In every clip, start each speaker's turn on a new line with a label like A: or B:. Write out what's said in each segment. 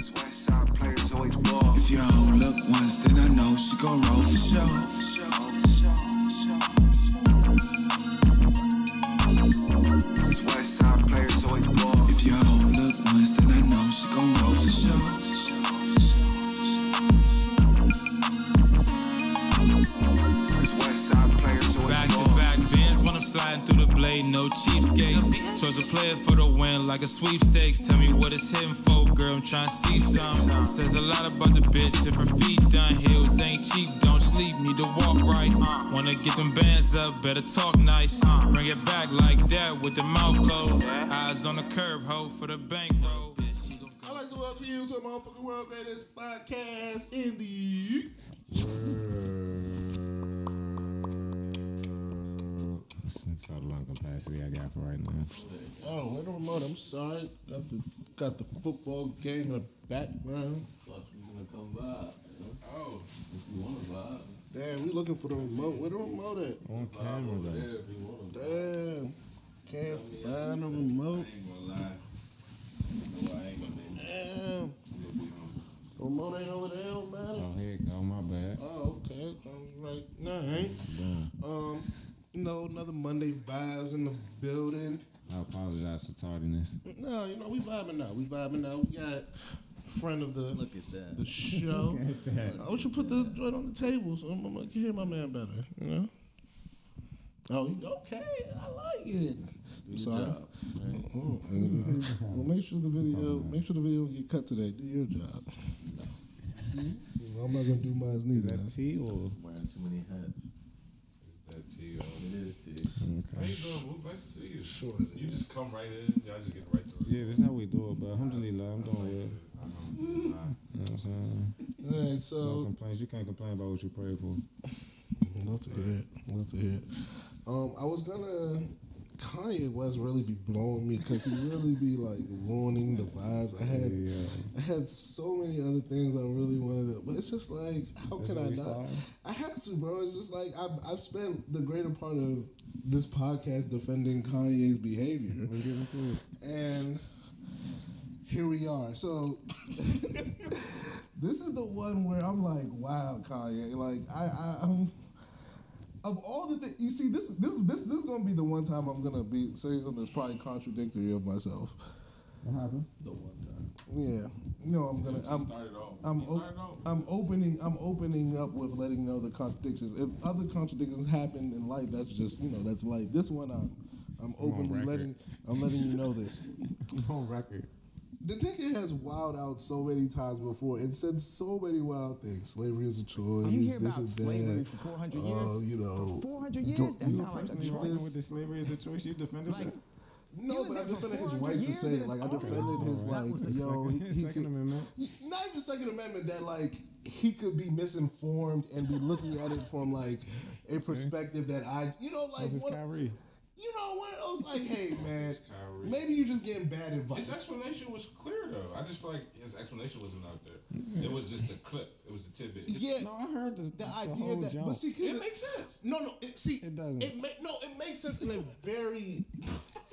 A: These West Side players always ball. If you don't look once, then I know she gon' roll for sure. For sure,
B: no cheapskates. Chose to play it for the win like a sweepstakes. Tell me what it's hitting for, girl. I'm trying to see some. Says a lot about the bitch. If her feet done, heels ain't cheap. Don't sleep, need to walk right. Wanna get them bands up, better talk nice. Bring it back like that with the mouth closed. Eyes on the curb, hoe for the bankroll. Bitch,
C: I'd like to welcome you to the motherfucking world greatest podcast in the.
D: That's how long capacity I got for right now.
C: Oh, wait a remote. I'm sorry. Got the got the football game in the background.
E: Thought you was gonna come by. Oh, if you wanna vibe,
C: Damn, we looking for the remote. Where the remote at?
D: On camera though.
E: there if you wanna.
C: Damn, can't find the remote.
E: ain't gonna lie. No, I ain't gonna be.
C: Damn, the remote ain't over there, man.
D: Oh, here it go. My bad.
C: Oh, okay. Sounds right nine. Um, you know, another Monday vibes in the building.
D: I apologize for tardiness.
C: No, you know, we vibing now. We vibing now. We got friend of the
E: Look at that.
C: the show. I wish you put the joint on the table so I'm, I can hear my man better. You know. Oh, you- okay. I like it.
E: Do
C: Sorry.
E: your job.
C: Oh, uh, well, make sure the video, make sure the video get cut today. Do your job. Well, I'm not gonna do mine
D: Is
C: neither.
D: that T or?
E: Wearing too many hats.
F: That T.
E: It is T.
F: How you
D: Okay.
F: doing, Mook? Nice to see you.
C: Sure.
F: You just come right in. Y'all just get right through.
D: Yeah, this is how we do it, but alhamdulillah, I'm doing well. You
F: Alhamdulillah.
D: know what I'm saying?
C: All right,
D: No
C: so
D: complaints. You can't complain about what you pray for.
C: love to hear it. Love to hear it. Um, I was gonna. Kanye West really be blowing me because he really be like ruining the vibes. I had
D: Yeah.
C: I had so many other things I really wanted to, but it's just like, how
D: That's
C: can I not?
D: started?
C: I have to, bro. It's just like I've, I've spent the greater part of this podcast defending Kanye's behavior,
D: Let's get into it.
C: and here we are. So this is the one where I'm like, wow, Kanye. Like I, I I'm. Of all the things you see, this this this this is gonna be the one time I'm gonna be saying something that's probably contradictory of myself.
D: What happened?
E: The one time.
C: Yeah, no, I'm gonna. I'm,
F: started off.
C: I'm, op-
F: off.
C: I'm opening. I'm opening up with letting know the contradictions. If other contradictions happen in life, that's just you know that's life. This one, I'm, I'm openly
D: record.
C: letting. I'm letting you know this.
D: On record.
C: The nigga has wild out so many times before and said so many wild things. Slavery is a choice.
G: you hear
C: this
G: about
C: and
G: slavery
C: that.
G: for 400 uh, years?
C: Oh, you know.
G: 400 years?
C: Don't-
G: That
C: you
G: sound like a
D: Personally,
G: choice.
D: rocking with the slavery is a choice, you defended
G: Like,
D: that?
C: No, but I
G: there for
C: defended his right to say it. Like I defended his
G: wrong.
C: like,
D: That was the
C: yo,
D: second,
C: he, he
D: second
C: could-
D: amendment.
C: not even Second Amendment that like he could be misinformed and be looking at it from like a perspective that I, you know, like
D: Of his
C: what-
D: Kyrie.
C: You know, what? I was like, hey man, maybe you're just getting bad advice.
F: His explanation was clear though. I just feel like his explanation wasn't out there. It was just a clip. It was a tidbit. It,
C: Yeah,
D: No, I heard the,
C: the
D: the
C: idea
D: whole
C: that,
D: jump.
C: but see,
F: it
C: it-
F: makes sense.
C: no, no, it, see,
D: It doesn't.
C: It ma- no, it makes sense in a very,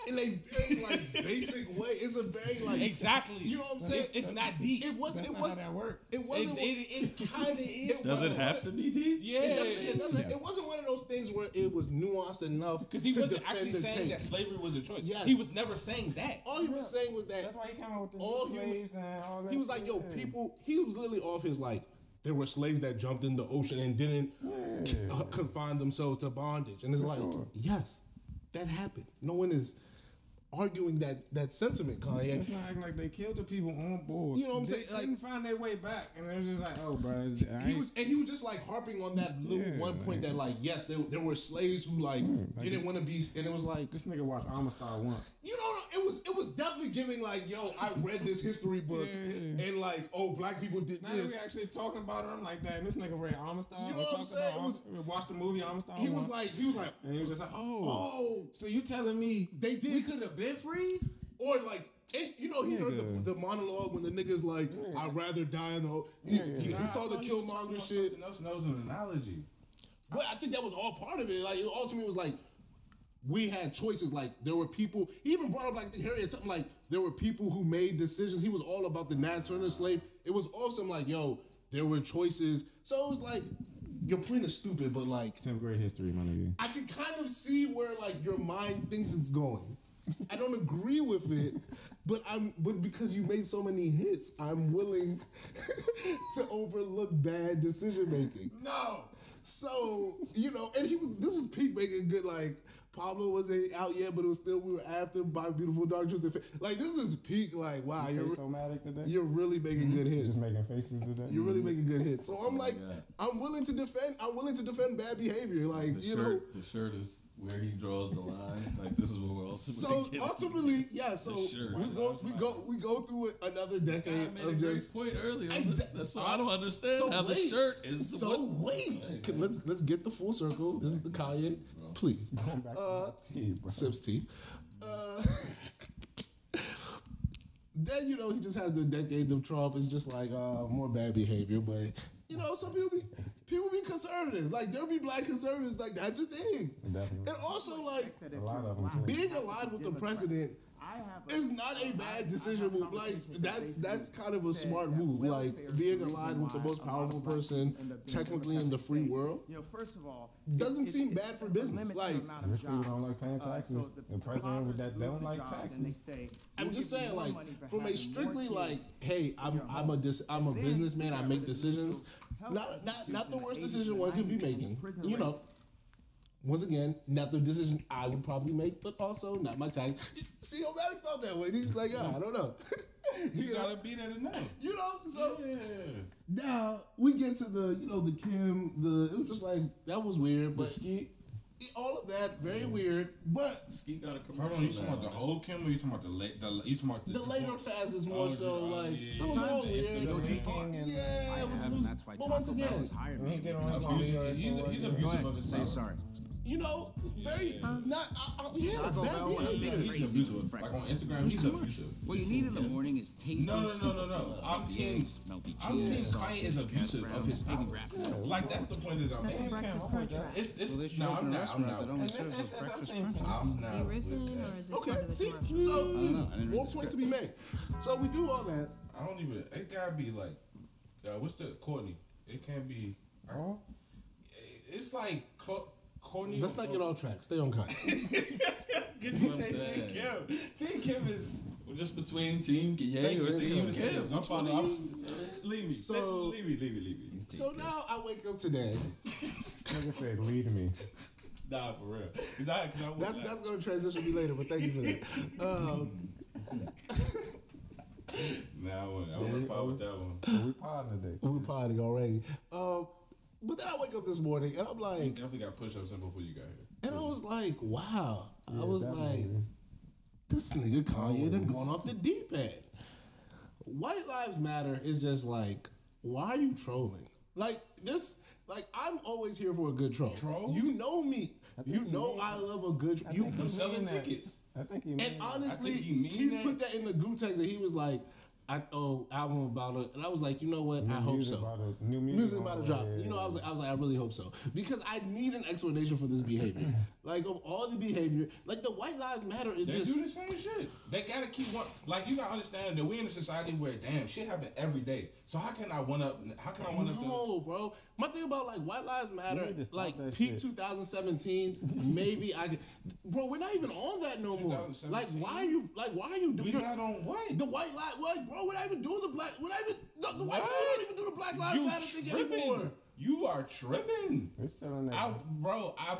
C: in a very like basic way. It's a very like
H: Exactly.
C: You know what I'm saying?
H: It's, it's not deep.
C: It wasn't.
D: That's
C: It wasn't.
D: that worked.
C: It wasn't.
H: It, it, it kind of is.
E: Does it
C: wasn't
E: have
C: one-
E: to be deep?
H: Yeah.
C: It, doesn't, it, doesn't, it wasn't one of those things where it was nuanced enough
H: Because he
C: to
H: wasn't actually saying
C: take.
H: that slavery was a choice.
C: Yes.
H: He was never saying that.
C: All he was saying was that
D: That's why he came out with the
C: all he,
D: slaves and all that.
C: he was like, "Yo,
D: shit.
C: people." He was literally off his like. There were slaves that jumped in the ocean and didn't uh, confine themselves to bondage, and it's like,
D: sure.
C: yes, that happened. No one is arguing that that sentiment, Kanye.
D: It's not acting like they killed the people on board.
C: You know what I'm
D: they
C: saying? Like-
D: couldn't find their way back, and it was just like, oh, bro,
C: He was, and he was just like harping on that little
D: Yeah,
C: one point that, like, yes, there, there were slaves who like
D: like
C: didn't want to be, and it was like,
D: this nigga watched Amistad once.
C: you know, it was it was definitely giving like, yo, I read this history book,
D: Yeah.
C: and like, oh, black people did
D: Now
C: this.
D: we actually talking about it, I'm like, damn, this nigga read Amistad.
C: You know what I'm saying? It was-
D: Am- watched the movie Amistad
C: He was like, he was like,
D: and he was just like, oh,
C: oh,
D: so you telling me
C: they did,
D: we could have been freed?
C: or like. And, you know, he heard the, the monologue when the nigga's like, "I'd rather die in the." He, he, he saw the Killmonger shit.
F: Something else. That was an analogy.
C: But I think that was all part of it. Like it ultimately was like we had choices. Like there were people. He even brought up like the Harriet something like there were people who made decisions. He was all about the Nat Turner slave. It was awesome. Like, yo, there were choices. So it was like, your point is stupid, but like,
D: Tenth grade history, my nigga.
C: I can kind of see where like your mind thinks it's going. I don't agree with it, but I'm but because you made so many hits, I'm willing to overlook bad decision making.
F: No.
C: So you know, and he was this was peak making good. Like Pablo wasn't out yet, but it was still we were after by Beautiful Dark Twisted Fa- Like this is peak. Like wow, you're
D: Face-O-Matic today.
C: you're really making good hits.
D: Just making faces today.
C: You're really making good hits. So I'm oh like,
E: God.
C: I'm willing to defend. I'm willing to defend bad behavior. Like
E: The
C: you know.
E: the shirt is where he draws the line. Like this is what we're
C: So
E: ultimately. getting.
C: ultimately, yeah. So
E: Sure.
C: we go, we go, we go through another
E: Guy
C: decade
E: made a
C: of
E: great
C: just.
E: point earlier.
C: Exa-
E: That's so I don't understand
C: So
E: how the shirt is.
C: So
E: what-
C: wait, Can- let's let's get the full circle. This is the Kanye, please.
D: Going back
C: Uh,
D: to my tea, bro.
C: Sips tea. Uh, then you know he just has the decade of Trump. It's just like uh, more bad behavior, but you know some people be people be conservatives. Like there'll be black conservatives. Like that's a thing.
D: Definitely.
C: And also like
D: A lot of them too.
C: being aligned with the president is not a bad decision move. Like that's that's kind of a smart move. Like being aligned with the most powerful person, technically in the free world,
G: You know, first of all,
C: doesn't seem bad for business. Like,
D: Rich people don't like paying
G: Uh,
D: taxes.
G: so
D: The president with that
G: profits
D: don't like taxes.
C: I'm just saying, like from a strictly like, hey, I'm I'm a dis, I'm a businessman. I make decisions. Not not not the worst decision one could be making. You know. Once again, not the decision I would probably make, but also not my tax. See, Omatic felt that way. He was like, oh, I don't know.
F: You
C: you know,
F: gotta be there tonight.
C: you know. So
F: Yeah.
C: now we get to the, you know, the Kim. The it was just like that was weird, but. All of that very weird. But
E: Ski got a commercial.
F: Hold on, you talking about the whole Kim or you talking about the late? The, you talking about the,
C: the later phase is more
F: Oh,
C: so
F: oh,
C: like
F: yeah,
C: so it
F: yeah,
C: all
F: yeah.
C: weird.
F: The
C: Like,
D: King and-
C: yeah, it was, it was,
I: that's why
C: but once
I: Taco Bell
C: again,
I: has hired
D: When
I: me.
D: get on his
F: Abusive,
D: video,
F: he's,
D: for
F: he's
D: it,
F: abusive
I: Go
F: of
I: ahead,
F: his
I: say sorry.
C: You know, very not. I, I, yeah,
I: Taco
C: bad
I: Bell and
C: behavior.
F: He's abusive. Like on Instagram, he's abusive.
I: What you need in the morning is tasty.
F: No, no, no, no, no. I'm team. I'm team
I: cheese,
F: Kanye is abusive of his power. Like that's the point that I'm
J: That's
F: making.
J: breakfast crunch.
F: It's it's no, I'm not. I'm not.
I: that only serves
F: that's-
I: breakfast
F: I'm. I'm not.
J: Are you
F: with
J: riffing
F: that.
J: or is this
C: Okay,
J: part of the
C: see, so
I: I don't know. I didn't read
C: more points to be made. So we do all that.
F: I don't even. It gotta be like, uh, what's the Courtney? It can't be.
D: Oh,
F: It's like Cl- Courtney.
C: Let's not get off track. Stay on track.
F: Get you
E: I'm
F: Team
E: saying.
F: Kim. Team Kim is.
E: We're just between Team Ye
F: Thank
E: or. Team
F: I'm
E: Kim.
F: I'm
E: Which one
F: following.
E: are
F: I'm,
E: you?
F: leave me.
C: So-
F: leave me. Leave me. Leave me.
C: So now I wake up today.
D: nigga said, lead me.
F: Nah, for real. Cause I, cause I
C: That's that's gonna transition me later, but thank you for that. Um,
F: Nah, I went. I went far with that one.
D: We podding today.
C: we potting already. Um, but then I wake up this morning and I'm like,
F: Definitely got push ups in before you got here.
C: and I was like, wow. I was like,
D: definitely.
C: this nigga Kanye done gone off the deep end. White Lives Matter is just like, why are you trolling? Like this, like I'm always here for a good troll.
F: Troll?
C: You know me. You know
D: mean
C: I love a good.
D: I
C: You
D: think
F: I'm selling
D: mean that.
F: tickets.
D: I think he
C: And
D: mean that.
C: honestly,
F: I he mean
C: he's
F: that.
C: put that in the group text that he was like, I oh album about it, and I was like, you know what? I hope so.
D: about to- new music
C: music about to drop.
D: yeah,
C: You know,
D: yeah,
C: I was like, I was like, I really hope so because I need an explanation for this behavior. like of all the behavior, like the White Lives Matter is
F: They
C: just
F: do the same shit. They gotta keep one. Like you gotta understand that we in a society where damn shit happen every day. So how can I one up? How can I one up?
C: No, bro. My thing about like White Lives Matter,
D: need to stop
C: like peak
D: shit.
C: 2017, maybe I could. Bro, we're not even on that no more. Like, why are you? Like, why are you
F: We
C: doing?
F: not on what?
C: The white light, like, bro, we're not even doing the black. We're not even. The, the white people don't even do the Black Lives
F: You
C: Matter thing anymore.
F: You are tripping.
D: We're still in that.
F: I, bro, I, I,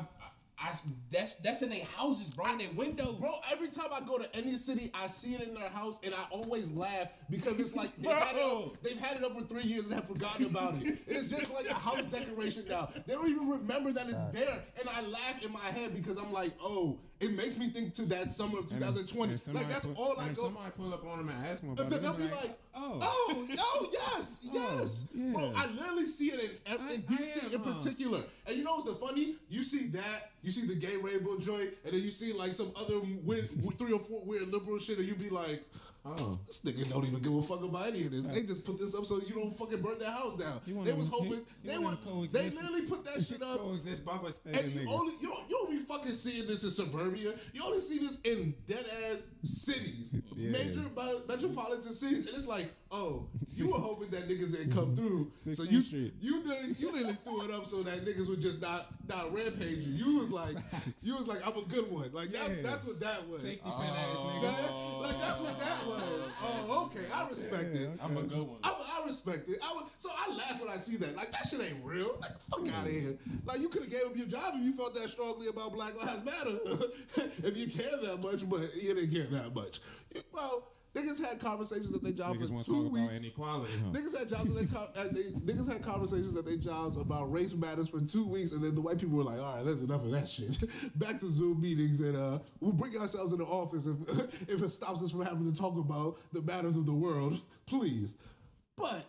F: I, that's that's in their houses, bro, in their windows,
C: Bro, every time I go to any city, I see it in their house, and I always laugh because it's like they've, had, it up, they've had it up for three years and have forgotten about it. It is just like a house decoration now. They don't even remember that it's there, and I laugh in my head because I'm like, oh, it makes me think to that summer of
D: And if-
C: 2020.
D: if
C: Like that's
D: pull-
C: all I
D: if
C: go.
D: somebody pull up on him and ask him about
C: They'll
D: it, they'll be
C: like,
D: oh,
C: oh, Oh yes, yes,
D: yeah.
C: bro. I literally see it in,
D: I-
C: in
D: I
C: DC
D: am,
C: in particular. And you know what's the funny? You see that, you see the gay rainbow joint, and then you see like some other weird, three or four weird liberal shit, and you be like,
D: Oh.
C: this nigga don't even give a fuck about any of this. They just put this up so you don't fucking burn their house down. They was hoping
D: you- you
C: they would. They literally put that shit up.
D: Coexist state
C: And you
D: niggas.
C: only you you be fucking seeing this in suburbia. You only see this in dead ass cities,
D: Yeah.
C: major metropolitan cities, and it's like, oh, you were hoping that niggas ain't come mm-hmm. through, so you
D: Street.
C: you did, you literally threw it up so that niggas would just not not rampage you. You was like, you was like, I'm a good one. Like that,
D: Yeah.
C: that's what that was.
D: Safety pin ass nigga.
C: That- like that's what that was. Oh, okay, I respect it.
F: I'm a good one.
C: I, I respect it. I would, so I laugh when I see that. Like that shit ain't real. Like fuck out of here. Like you could have gave up your job if you felt that strongly about Black Lives Matter. if you care that much, but you didn't care that much. You, Well, niggas had conversations at their job
D: Niggas
C: for two weeks.
D: inequality, huh?
C: Niggas had jobs. At they, co- they, niggas had conversations at their jobs about race matters for two weeks, and then the white people were like, "All right, that's enough of that shit. Back to Zoom meetings, and uh, we'll bring ourselves in the office if if it stops us from having to talk about the matters of the world, please." But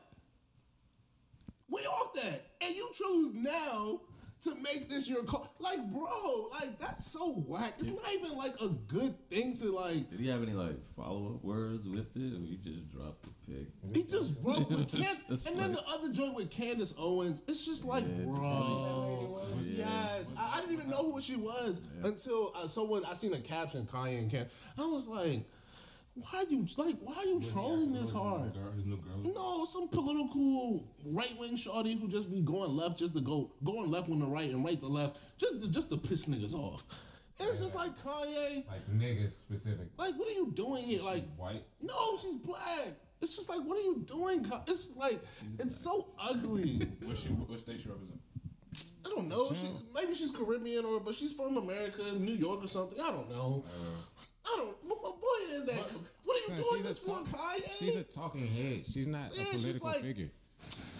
C: we off that, and you choose now to make this your call. Like, bro, like that's so whack. It's not even like a good thing to like.
E: Did he have any like follow up words with it, or he just dropped the pic?
C: He just wrote with Can-
E: It's
C: and then the other joint with Candace Owens. It's just like,
E: Yeah, just
C: bro. Yes, I, I didn't even know who she was until uh, someone I seen a caption Kanye and Can. I was like, why are you like? Why are you trolling this hard?
F: Girl, his new girl.
C: No, some political right wing shorty who just be going left just to go going left when the right and right to left just to, just to piss niggas off. It's just like Kanye.
D: Like niggas specific.
C: Like, what are you doing here? Like,
F: White.
C: no, she's black. It's just like, what are you doing? It's just like, it's so ugly.
F: What she? What state she represent?
C: I don't know. She, maybe she's Caribbean or, but she's from America, New York or something. I don't know. Uh, I don't. What my point is that? What are you
D: Son,
C: doing this for,
D: talk-
C: Kanye?
D: She's a talking head. She's not
C: Yeah,
D: a political
C: like-
D: figure.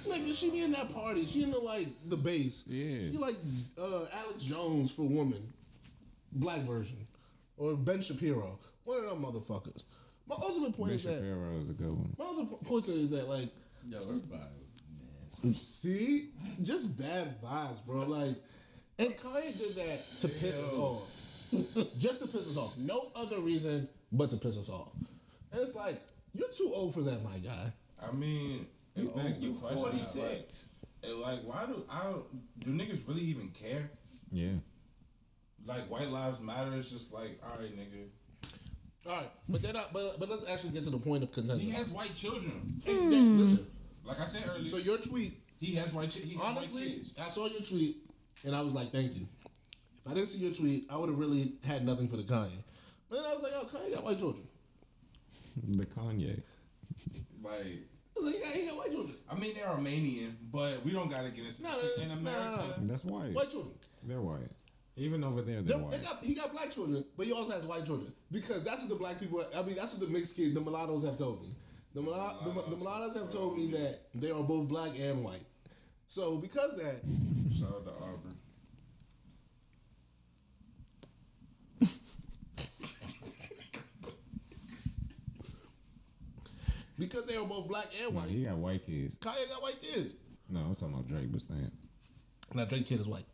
C: Nigga, she be in that party. She in the like the base.
D: Yeah.
C: She like uh, Alex Jones for woman, black version, or Ben Shapiro. One of them motherfuckers. My ultimate point
D: Ben
C: is that.
D: Shapiro is a good one.
C: My other point is that like
E: Yo, everybody was nasty.
C: See, just bad vibes, bro. Like, and Kanye did that to piss us off, just to piss us off. No other reason but to piss us off. And it's like you're too old for that, my guy.
F: I mean, it begs the
E: you
F: question.
E: 46.
F: Like, like, why do I don't do niggas really even care?
D: Yeah.
F: Like, white lives matter. It's just like, all right, nigga.
C: All right, but then, I, but but let's actually get to the point of contention.
F: He has white children.
C: Hey, Nick, listen.
F: Like I said earlier,
C: So your tweet,
F: he has white. Chi- he has
C: honestly,
F: white kids.
C: I saw your tweet, and I was like, thank you. If I didn't see your tweet, I would have really had nothing for the Kanye. But then I was like, oh, Kanye got white children.
D: The Kanye.
F: Like,
C: I was like, yeah, he got white children.
F: I mean, they're Armenian, but we don't gotta get into
C: No,
F: this.
C: no,
F: in
C: no,
F: America.
C: no,
D: That's white.
C: White children.
D: They're white. Even over there,
C: They're-
D: they're
C: They
D: white.
C: got, he got black children, but he also has white children because that's what the black people. I mean, that's what the mixed kids, the mulattoes, have told me. The, mulat, the, the mulattoes have told me that they are both black and white. So because that,
F: Shout out to Aubrey.
C: Because they were both black and
D: Nah,
C: white,
D: he got white kids.
C: Kanye got white kids.
D: No, I'm talking about Drake, but saying.
C: Now Drake kid is white.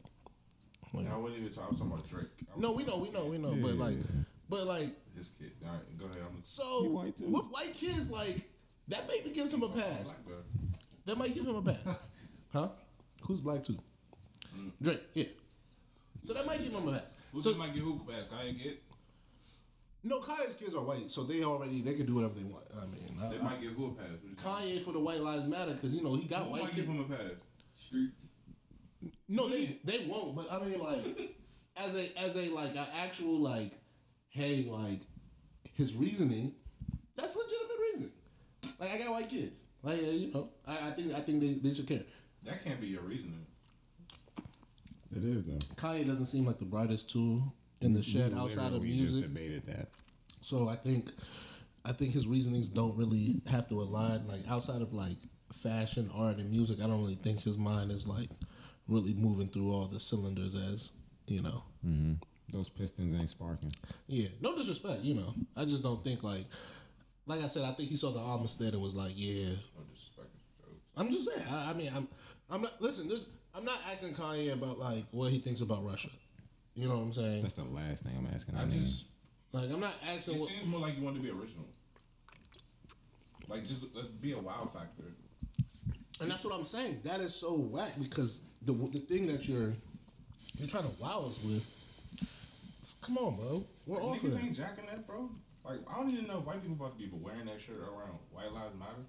F: I wasn't even talking, I was talking about Drake. I was
C: No, we know, we know, we know.
D: Yeah,
C: but
D: yeah,
C: like,
D: yeah.
C: but like,
F: His kid. All right, go ahead. I'm
C: so
D: He white too.
C: with white kids, like that maybe gives him a pass.
F: black.
C: That might give him a pass. huh? Who's black too? Mm. Drake, yeah. So that might give him a pass.
F: Who
C: So
F: so, might get who pass? Kanye get?
C: No, Kanye's kids are white, so they already they can do whatever they want. I mean,
F: They
C: I-
F: might get who a pass?
C: Kanye for the White Lives Matter because you know he got
F: Who
C: white
F: might give
C: kids.
F: him a pass?
E: Streets.
C: No, they they won't. But I mean, like as a as a like an actual like, hey, like his reasoning, that's legitimate reasoning. Like I got white kids. Like uh, you know, I, I think I think they, they should care.
F: That can't be your reasoning.
D: It is, though.
C: Kanye doesn't seem like the brightest tool in the shed outside of
D: we
C: music.
D: just debated that.
C: So I think I think his reasonings don't really have to align. Like outside of like fashion, art, and music, I don't really think his mind is like really moving through all the cylinders as you know. Mm-hmm.
D: Those pistons ain't sparking.
C: Yeah, no disrespect, you know. I just don't think like like I said, I think he saw the Amistad and was like, yeah.
F: No disrespect.
C: I'm just saying. I, I mean, I'm, I'm not. Listen, this. I'm not asking Kanye about like what he thinks about Russia. You know what I'm saying?
D: That's the last thing I'm asking. I,
F: I
D: mean,
F: just
C: Like, I'm not asking
F: it
C: what.
F: seems more like you want to be original. Like just let be a wow factor.
C: And that's what I'm saying. That is so whack because the the thing that you're you're trying to wow us with. Come on, bro. We're
F: Like,
C: off of
F: niggas
C: that.
F: ain't jacking that, bro. Like I don't even know if white people about to be wearing that shirt around White Lives Matter.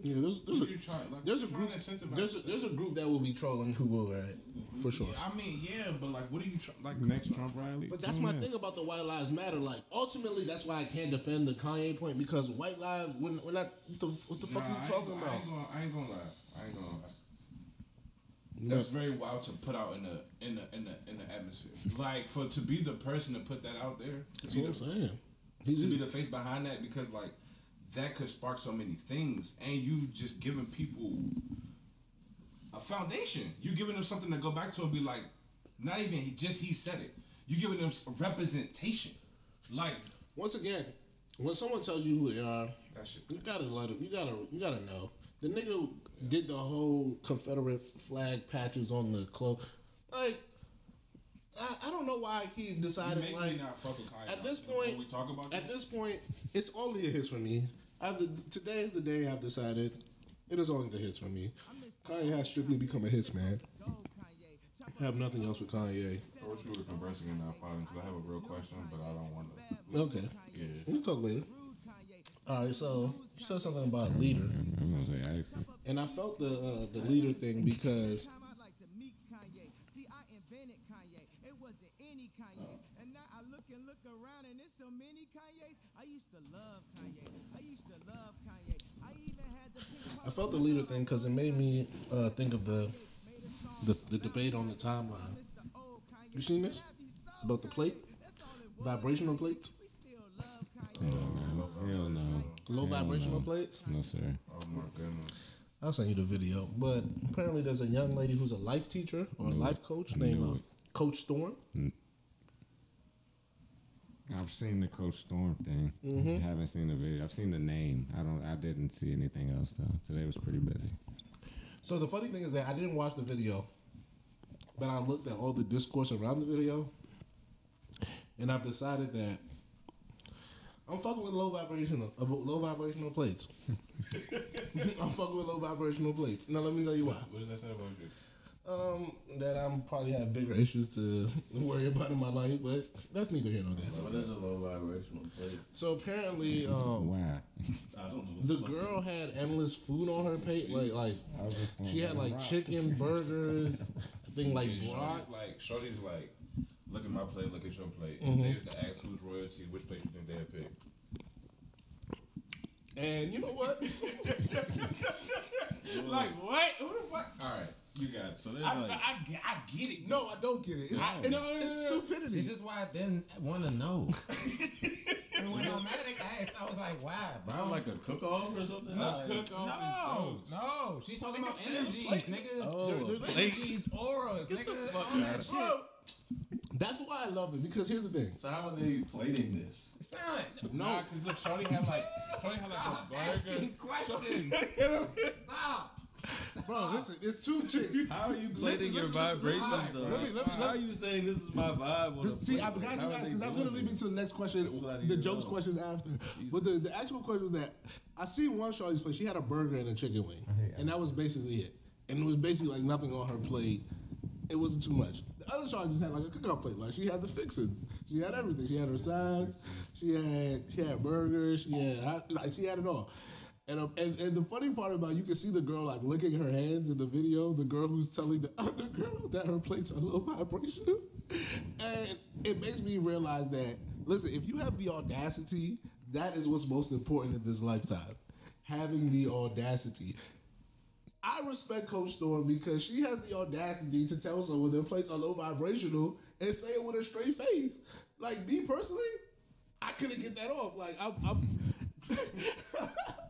C: Yeah, there's there's a
F: trying- like,
C: there's a group there's a, there's a group that will be trolling who will wear mm-hmm. for sure.
F: I mean, yeah, but like, what are you trying? Like,
D: next Trump rally.
C: But that's
D: tune
C: my
D: in.
C: thing about the white lives matter. Like ultimately, that's why I can't defend the Kanye point because white lives. We're, we're not. What the, what the fuck are you talking
F: gonna-
C: about?
F: I ain't, gonna, I ain't gonna lie. I ain't gonna lie. That's very wild to put out in the in the in the in the atmosphere. like for to be the person to put that out there, to
C: That's
F: be
C: what I'm
F: the,
C: saying.
F: to
C: He's
F: be the face behind that because like that could spark so many things, and you just giving people a foundation. You giving them something to go back to and be like, not even he- just he said it. You giving them representation, like
C: once again, when someone tells you who they are,
F: that shit.
C: you gotta let them. You gotta you gotta know. The nigga did the whole Confederate flag patches on the clothes. Like, I, I don't know why he decided
F: Make
C: like
F: me not fuck with Kanye
C: at this
F: Before
C: point.
F: we talk about
C: at
F: this.
C: this point, it's only a hit for me. I've today is the day I've decided it is only the hits for me. Kanye has strictly become a hits man. I have nothing else with Kanye.
F: I wish we were conversing in that pod because I have a real question, but I don't want to.
C: Okay,
F: Yeah.
C: we can talk later. All right, so you said something about leader,
D: I'm gonna say actually.
C: and I felt the uh, the leader thing because
G: Time I'd like to meet Kanye. See, I invented Kanye. It wasn't any Kanye. And now I look and look around and there's so many Kanyes. I used to love Kanye. I used to love Kanye. I even had the pink
C: I felt the leader thing because it made me uh, think of the, the the debate on the timeline. You seen this about the plate, vibrational plates,
D: Hell no. Hell no.
C: low
D: Hell
C: vibrational
D: no.
C: plates.
D: No sir.
F: Oh my goodness.
C: I'll send you the video. But apparently, there's a young lady who's a life teacher or a life coach named uh. Coach Storm.
D: I've seen the Coach Storm thing.
C: Mm-hmm.
D: I haven't seen the video. I've seen the name. I don't. I didn't see anything else though. Today was pretty busy.
C: So the funny thing is that I didn't watch the video, but I looked at all the discourse around the video, and I've decided that I'm fucking with low vibrational, uh, low vibrational plates. I'm fucking with low vibrational plates. Now let me tell you why.
F: What does that say about you?
C: Um, that I'm probably have bigger issues to worry about in my life, but that's neither here nor there.
E: What is a low vibrational plate?
C: So apparently, um,
D: Why?
E: I don't know.
C: the girl had endless food on her plate. Like, like she had like chicken, burgers, I think like
F: Yeah, Shorty's
C: brats.
F: like, Shorty's like, look at my plate, look at your plate.
C: Mm-hmm.
F: And there's the ask who's royalty, which plate you think they had picked?
C: And you know what?
F: like, what? Who the fuck? All right, you got it.
E: So
F: I,
E: like,
F: I, get, I get it.
C: no, I don't get it. It's,
D: I-
C: it's,
D: no, no,
C: it's
D: no, no.
C: stupidity.
D: This is why I didn't want to know. and when Nomadic asked, I was like, why, bro?
E: sound like a cook off or something?
F: A cook off
D: no, no. She's talking about energies, nigga.
E: Oh,
D: They're- they're
E: plate.
D: energies, auras, nigga.
E: fuck
D: all that
E: outta
D: shit.
C: Bro, that's why I love it because here's the thing.
E: So how are they plating this?
D: Son,
F: No, nah, cause look, Shorty had like, Shorty had like a burger.
D: asking questions. Stop.
C: Bro, listen, it's two chicks.
E: How are you plating
C: Listen,
E: your
C: listen, listen,
E: vibrations
C: listen.
E: though?
C: Let me- let me-
E: How are you saying this is my vibe?
C: This, see. I'm glad you
E: are
C: asked because that's going to lead me to the next question.
E: That's what I need
C: The jokes
E: know.
C: questions after. But the, the actual question was that I see one Shawty's place. She had a burger and a chicken wing, and that was basically it. And it was basically like nothing on her plate. It wasn't too much. The other Shawty just had like a cookout plate. Like she had the fixings. She had everything. She had her sides. She had she had burgers. She had like she had it all. And, um, and and the funny part about you can see the girl like licking her hands in the video. The girl who's telling the other girl that her plates are low vibration, and it makes me realize that listen, if you have the audacity, that is what's most important in this lifetime. Having the audacity. I respect Coach Storm because she has the audacity to tell someone their plates are low vibrational and say it with a straight face. Like me personally, I couldn't get that off. Like I'm, I'm,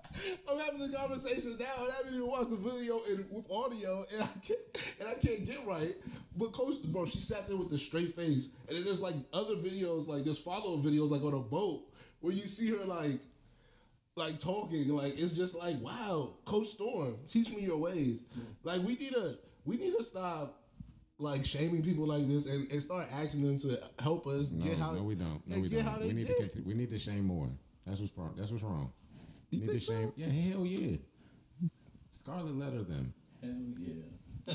C: I'm having the conversation now, and I haven't even watched the video in, with audio, and I can't, and I can't get right. But Coach, bro, she sat there with the straight face, and then there's like other videos, like there's follow up videos, like on a boat, where you see her like like talking. Like it's just like, wow, Coach Storm, teach me your ways. Like we need to we need to stop like shaming people like this and, and start asking them to help us
D: No,
C: get how
D: no, we don't. No, we don't. We need to we need to shame more. That's what's wrong. That's what's wrong.
C: You
D: need to
C: think so?
D: Yeah, hell yeah. Scarlet letter them.
E: Hell yeah.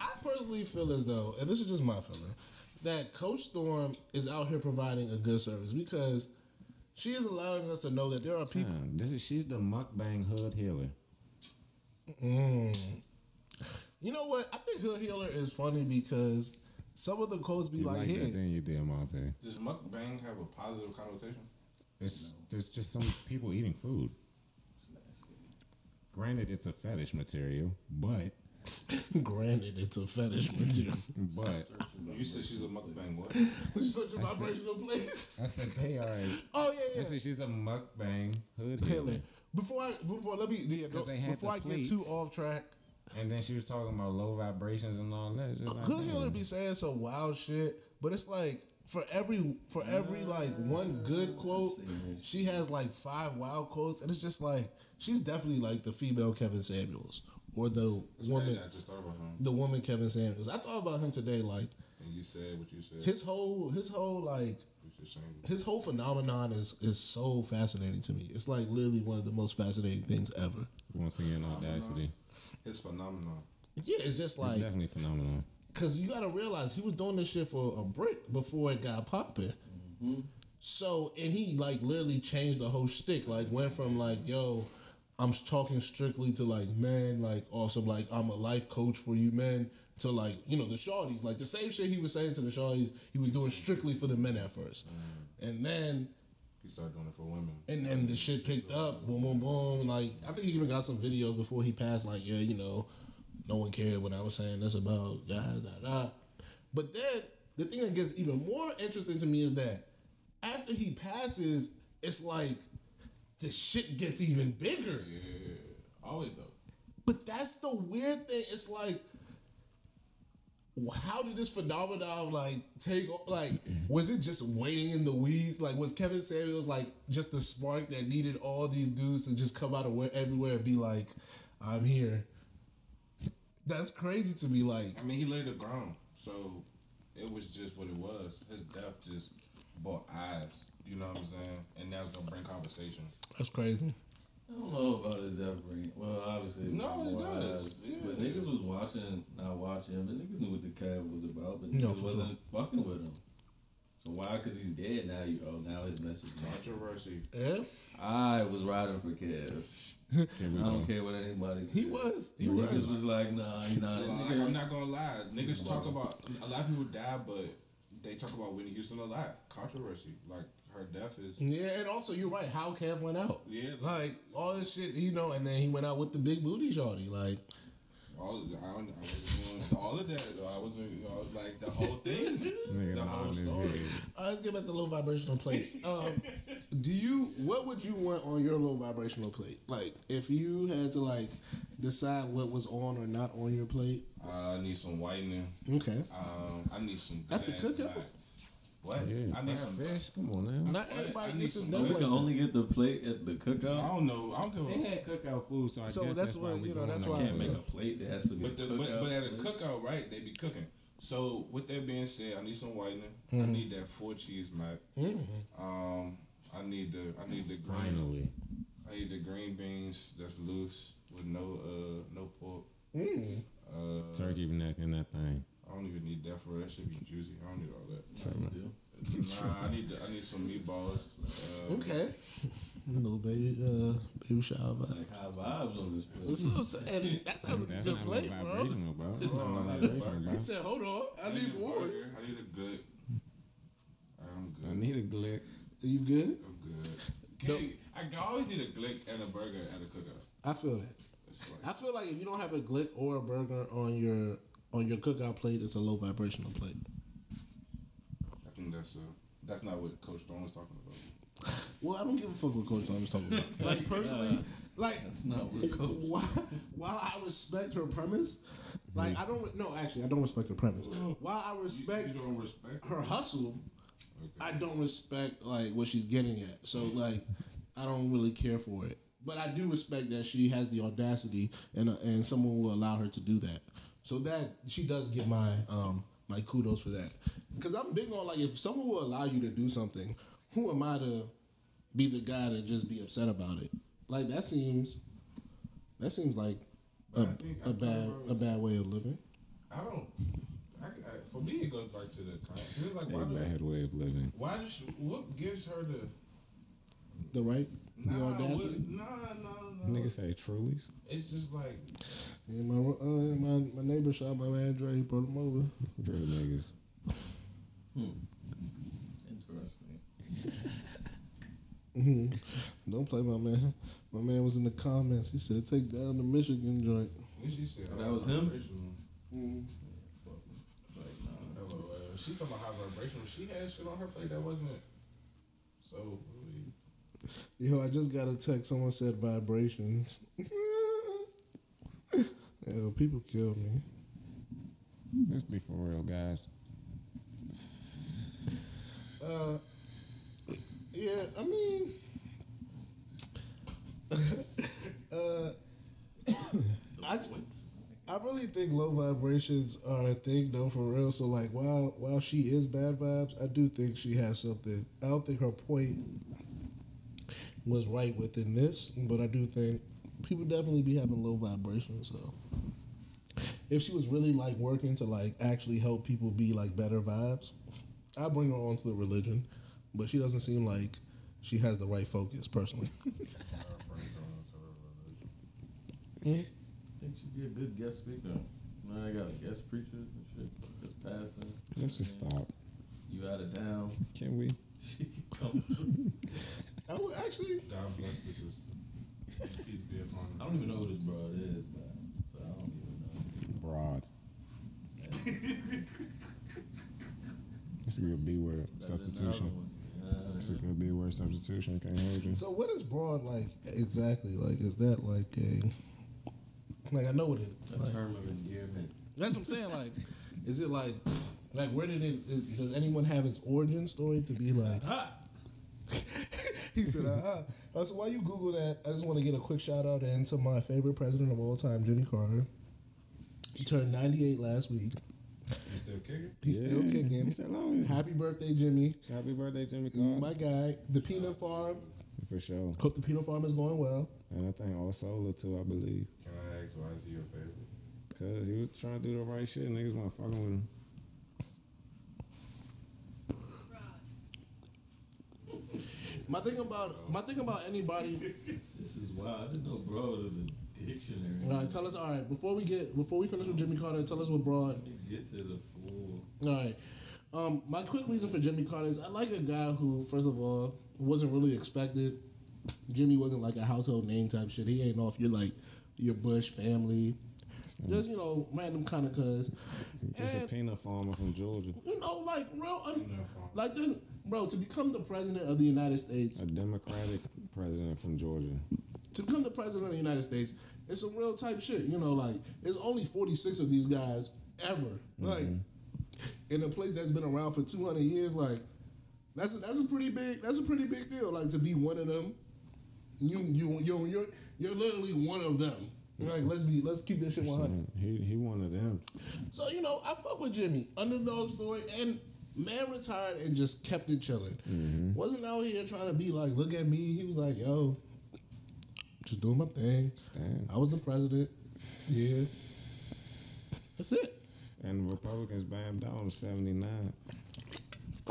C: I personally feel as though, and this is just my feeling, that Coach Storm is out here providing a good service because she is allowing us to know that there are people.
D: Son, this is she's the mukbang hood healer.
C: Mm. You know what? I think Hood Healer is funny because some of the quotes be
D: You
C: like,
D: like
C: "Hey,
D: that, then you did, Monte.
F: Does mukbang have a positive connotation?
D: It's there's just some people eating food. Granted, it's a fetish material, but
C: granted, it's a fetish material."
D: but
F: You said she's a mukbang what?
C: She's such a
D: I said-
C: vibrational place.
D: I said they are.
C: Oh yeah,
D: I
C: yeah.
D: said she's a mukbang hood
C: Healer.
D: healer.
C: Before I before let me yeah,
D: 'Cause they had
C: before
D: the
C: I get too
D: plates.
C: off track,
D: And then she was talking about low vibrations and all that. It's just uh, like,
C: Hood Healer be saying some wild shit, but it's like for every for every ah, like one good quote, she has like five wild quotes, and it's just like she's definitely like the female Kevin Samuels or the woman
F: I just thought about him.
C: the woman Kevin Samuels. I thought about him today, like
F: And you said what you said.
C: his whole his whole like
F: It's just shame.
C: his whole phenomenon is is so fascinating to me. It's like literally one of the most fascinating things ever.
D: Once again, audacity.
F: It's phenomenal.
C: Yeah, it's just
D: It's
C: like
D: definitely phenomenal.
C: Cause you gotta realize he was doing this shit for a brick before it got popping. So and he like literally changed the whole shtick. Like went from like yo, I'm talking strictly to like men, like also like I'm a life coach for you men. To like you know the shorties, like the same shit he was saying to the shorties, he was doing strictly for the men at first, and then
F: He started doing it for women.
C: and then the shit picked up, boom, boom, boom. Like I think he even got some videos before he passed. Like yeah, you know, no one cared what I was saying. That's about da da da. But then the thing that gets even more interesting to me is that after he passes, it's like the shit gets even bigger.
F: Yeah, always though.
C: But that's the weird thing. It's like, how did this phenomenon like take? Like, was it just waiting in the weeds? Like, was Kevin Samuels like just the spark that needed all these dudes to just come out of where, everywhere and be like, "I'm here." That's crazy to me. Like,
F: I mean, he laid the ground, so it was just what it was. His death just brought eyes. You know what I'm saying? And now it's gonna bring conversation.
C: that's crazy.
E: I don't know about his death upbringing. Well, obviously,
F: No, it
E: more
F: does,
E: eyes.
F: yeah.
E: But niggas was watching, not watching, but niggas knew what the Kev was about, but
C: No,
E: niggas
C: for
E: wasn't fucking with him. So why? Because he's dead now. You oh now his message.
F: Controversy.
C: Yeah,
E: I was riding for Kev. I don't care what anybody.
C: he was. He
E: Niggas
C: was.
E: was like, nah, he's not. a
F: Like. I'm not gonna lie. Niggas talk about a lot of people die, but they talk about Whitney Houston a lot. Controversy. Like her death is.
C: Yeah, and also you're right. How Kev went out.
F: Yeah,
C: Like all this shit, you know, and then he went out with the big booty shorty. Like,
F: all I, I wasn't doing all of that. I wasn't. I was like the whole thing. The whole story.
D: head.
C: All right, let's get back to low vibrational plates. Um, do you? What would you want on your low vibrational plate? Like, if you had to like decide what was on or not on your plate.
F: Uh, I need some whiting.
C: Okay.
F: Um, I need some.
C: That's a
F: good ass
C: cookout.
F: Black. What?
D: Yeah,
F: I need some.
D: fish. Come on now.
C: Not
F: I
C: everybody
F: need
C: gets
F: some
C: it
F: good-
E: We can only get the plate at the cookout.
F: I don't know. I don't give a.
D: They had cookout food, so I
C: So
D: guess
C: that's
D: that's, why
C: what,
D: we
C: you know,
D: going
C: that's
D: like
C: why-
E: I can't make a plate. It has to be.
F: But, the,
E: a
F: but, but at a
E: plate.
F: cookout, right? They be cooking. So with that being said, I need some whiting. I
C: Mm-hmm.
F: need that four cheese mac. Um, I need the I need the green.
D: Finally.
F: I need the green beans that's loose with no uh no pork.
C: Mm.
F: Uh,
D: Turkey neck in that thing.
F: I don't even need that for that should be juicy. I don't need all that.
E: You.
F: Nah, I need the, I need some meatballs. Uh,
C: Okay. Little baby, uh, baby shower vibe.
E: Like high vibes on this plate.
C: That's what I'm saying. That sounds like a good
D: not
C: plate,
D: no
C: bro.
D: vibrational, bro. That's not no
F: Oh,
D: bro.
C: He said, "Hold on, I
F: I
C: need
F: a
C: more."
F: I need a good. I'm good.
D: I need a glick.
C: Are you good?
F: I'm good.
C: No.
F: Hey, I always need a glick and a burger at a cookout.
C: I feel that.
F: Like,
C: I feel like if you don't have a glick or a burger on your on your cookout plate, it's a low vibrational plate.
F: I think that's uh that's not what Coach Stone was talking about.
C: Well, I don't give a fuck what Coach Tom is talking about. Like personally, like
E: That's not what coach.
C: while, while I respect her premise, like I don't no actually I don't respect her premise. While I respect
F: You don't respect
C: her hustle, I don't respect like what she's getting at. So like I don't really care for it. But I do respect that she has the audacity and uh, and someone will allow her to do that. So that she does get my um my kudos for that. Because I'm big on like if someone will allow you to do something, who am I to be the guy to just be upset about it? Like that seems that seems like a,
F: But I think- I
C: a
F: think
C: bad a bad way of living.
F: I don't. I, I, for me, it goes back to the. con- It's like
D: A
F: why do,
D: bad way of living.
F: why does she, what gives her the
C: The right the
F: nah,
C: audacity.
F: what, nah, nah, nah.
D: Nigga say Trulies.
F: It's just like
C: Yeah, my uh, my my neighbor shot my man Dre. He brought him over.
D: Real niggas.
E: Interesting.
C: hmm Don't play my man. My man was in the comments. He said, "Take down the Michigan joint."
F: what she said.
E: That was him?
C: Mhm.
E: Like, nah.
F: LOL. She talking about high vibration. She had shit on her plate that wasn't. So really,
C: Yo, I just got a text. Someone said vibrations. Yo, people kill me.
D: Let's be for real, guys.
C: Uh, yeah, I mean, uh, I, I really think low vibrations are a thing though for real. So like while while she is bad vibes, I do think she has something. I don't think her point was right within this, but I do think people definitely be having low vibrations. So if she was really like working to like actually help people be like better vibes, I bring her onto the religion. But she doesn't seem like she has the right focus personally.
E: I hmm? think she'd be a good guest speaker. Now I got a guest preachers and shit. Just pastor.
D: Let's just stop.
E: You out of town.
D: Can we?
E: She can come through.
C: I would actually.
F: God bless the system. Peace be upon
E: I don't even know who this broad is, but so I don't even know.
D: Broad. This could be a B word
E: Better than the other
D: substitution.
E: one. Yeah.
D: This is gonna be word substitution. Can't hold you.
C: So what is broad like exactly? Like is that like a like I know what it
E: A
C: like,
E: term of endearment.
C: that's what I'm saying. Like is it like like where did it is, does anyone have its origin story to be like
E: Ah!
C: he said uh, uh so while you Google that I just want to get a quick shout out into my favorite president of all time, Jimmy Carter. He turned 98 last week.
F: He's still kicking?
C: He's still
D: Yeah,
C: kicking.
D: He's still on.
C: Happy birthday, Jimmy.
D: Happy birthday, Jimmy Carter.
C: My guy. The peanut farm.
D: For sure.
C: Hope the peanut farm is going well.
D: And I think all solo too, I believe.
F: Can I ask why is he your favorite?
D: Cause he was trying to do the right shit. Niggas want to fucking with him.
C: My thing about my thing about anybody.
E: This is wild. I didn't know bro was in the dictionary.
C: All right, tell us. All right, before we get before we finish with Jimmy Carter, tell us what broad.
E: Let me get to the full.
C: All right. Um, my quick reason for Jimmy Carter is I like a guy who, first of all, wasn't really expected. Jimmy wasn't like a household name type shit. He ain't off your like your Bush family. Just you know, random kind of cuz.
D: Just a peanut farmer from Georgia.
C: You know, like real, un- like this, bro. To become the president of the United States,
D: A Democratic president from Georgia.
C: to become the president of the United States, it's some real type shit. You know, like there's only 46 of these guys ever. Mm-hmm. Like in a place that's been around for 200 years, like that's a, that's a pretty big that's a pretty big deal. Like to be one of them, you you you you're you're literally one of them. Like let's be let's keep this shit 100.
D: He he one of them.
C: So you know, I fuck with Jimmy. Underdog story and man retired and just kept it chilling. Wasn't out here trying to be like, look at me. He was like, yo, just doing my thing.
D: Stand.
C: I was the president. Yeah. That's it.
D: And the Republicans bammed down in '79.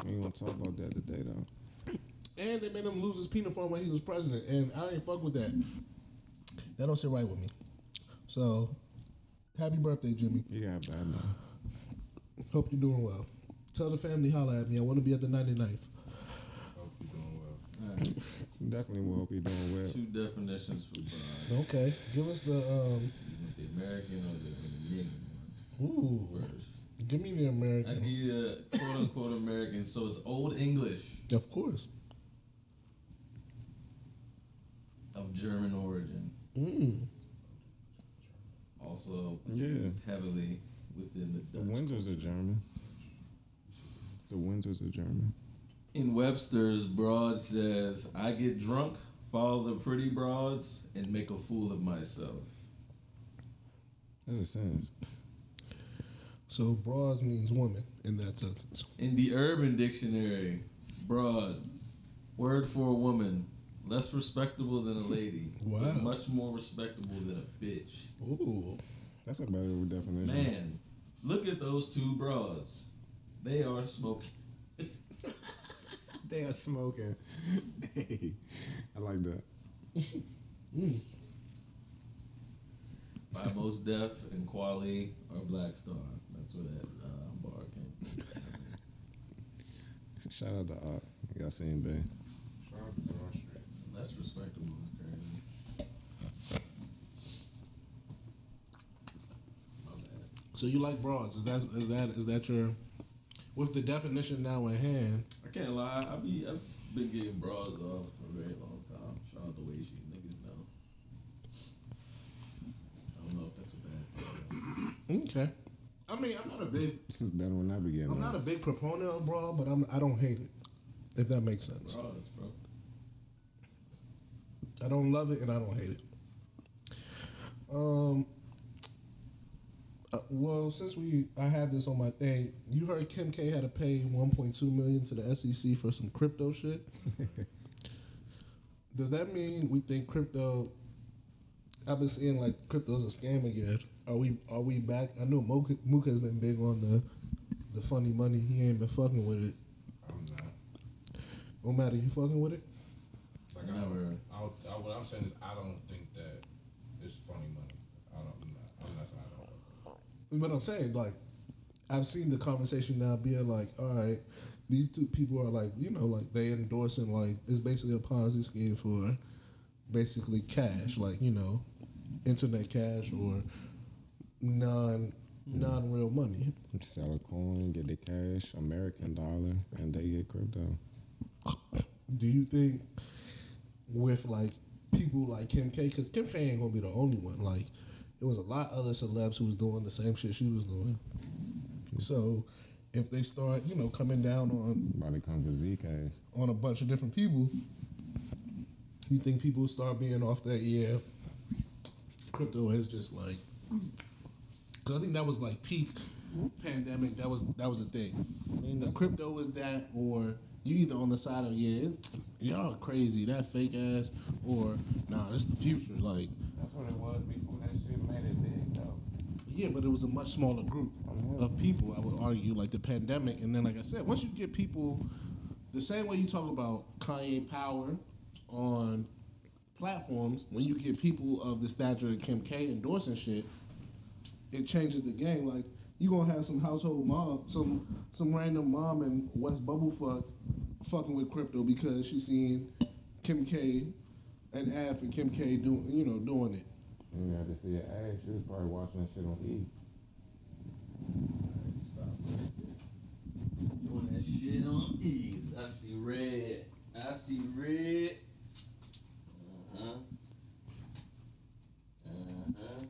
D: We ain't gonna talk about that today though.
C: And they made him lose his peanut farm when he was president. And I ain't fuck with that. That don't sit right with me. So, happy birthday, Jimmy.
D: He got bad now.
C: Hope you're doing well. Tell the family holla at me. I want to be at the 99th.
F: Hope you doing well.
D: Definitely will hope he doing well.
E: Two definitions for Brian.
C: Okay. Give us the um
E: the American or the Canadian
C: ooh.
E: one first?
C: Give me the American.
E: give you a quote unquote American, so it's Old English
C: Of course.
E: of German origin.
C: Mm.
E: Also
D: Yeah.
E: used heavily within the
D: The
E: Dutch.
D: Windsors are German. The Windsors are German.
E: In Webster's, Broad says, I get drunk, Follow the pretty broads and make a fool of myself.
D: That's a sentence.
C: So broads means woman in that sentence.
E: In the Urban Dictionary, broad, word for a woman, less respectable than a lady,
C: Wow.
E: but much more respectable than a bitch.
C: Ooh.
D: That's a better definition.
E: Man, look at those two broads. They are smoking.
D: They are smoking. hey, I like that.
E: By Mos Def and Kweli are Black Star. That's where that uh, bar came from.
D: Shout out to Art. Y'all seen Ben.
F: Shout out to Broad Street.
E: Less respectable is crazy. My bad.
C: So you like broads? Is that is that is that your with the definition now in hand?
E: I can't lie. I be I've been getting bras off for a very long time. Shout out to way sheet niggas know. I don't know if that's a bad thing.
C: Okay. I mean, I'm not a big
D: It's better when I begin.
C: I'm not a big proponent of broad, but I'm I don't hate it. If that makes sense.
E: Bras, bro.
C: I don't love it and I don't hate it. Um. Uh, well, since we I have this on my thing, you heard Kim K had to pay 1.2 million to the SEC for some crypto shit. Does that mean we think crypto? I've been seeing like crypto's a scam again. Are we are we back? I know Mocha, Mocha's been big on the the funny money. He ain't been fucking with it.
F: I'm not.
C: No matter you fucking with it.
F: Like I,
E: Never.
F: I, I, what I'm saying is I don't think that it's funny money. I don't. I'm not, I'm not saying I don't.
C: But I'm saying, like, I've seen the conversation now being like, all right, these two people are like, you know, like they endorsing like it's basically a Ponzi scheme for basically cash, like you know, internet cash or non non real money.
D: Sell a coin, get the cash, American dollar, and they get crypto.
C: Do you think with like people like Kim K, because Kim K ain't gonna be the only one. Like, it was a lot of other celebs who was doing the same shit she was doing. So, if they start, you know, coming down on
D: About to come for Zcash.
C: on a bunch of different people, you think people start being off that? Yeah, crypto is just like, because I think that was like peak pandemic. That was that was the thing. The crypto was that, or you either on the side of yeah, it's- y'all crazy, that fake ass, or nah, it's the future. Like,
K: That's what it was before that shit made it big, though.
C: Yeah, but it was a much smaller group of people. I would argue, like the pandemic, and then like I said, once you get people, the same way you talk about Kanye power on platforms, when you get people of the stature of Kim K endorsing shit, it changes the game. Like you gonna have some household mom, some some random mom in West Bubblefuck fucking with crypto because she's seen Kim K an ad for Kim K doing you know doing it.
D: You had to see her ass. She was probably watching that shit on E.
E: Doing that shit on ease. I see red. I see red. Uh huh. Uh huh.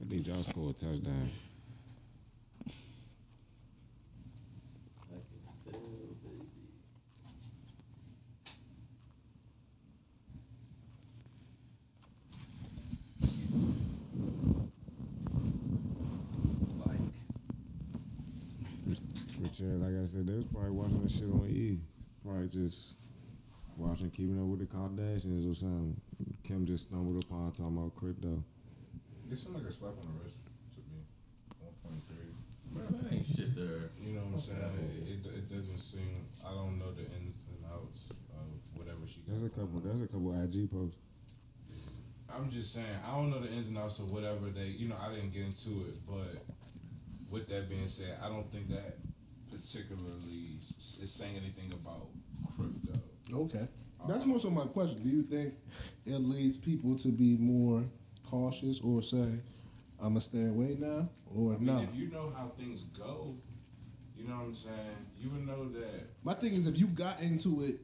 D: I think y'all scored a touchdown.
E: I can tell, baby. Like,
D: But yeah, I said, they was probably watching that shit on E. Probably just watching Keeping Up with the Kardashians or something. Kim just stumbled upon talking about crypto.
F: It seemed like a slap on the wrist to me. One point three.
E: that ain't shit there.
F: You know what I'm saying? It, it, it doesn't seem. I don't know the ins and outs of whatever she.
D: There's a
F: got
D: couple.
F: going on.
D: There's a couple IG posts.
F: I'm just saying, I don't know the ins and outs of whatever they, you know, I didn't get into it, but with that being said, I don't think that particularly is saying anything about crypto.
C: Okay. Uh, That's more so my question. Do you think it leads people to be more cautious or say, I'm going to stay away now? Or
F: I mean,
C: no?
F: if you know how things go, you know what I'm saying, you would know that.
C: My thing is, if you got into it,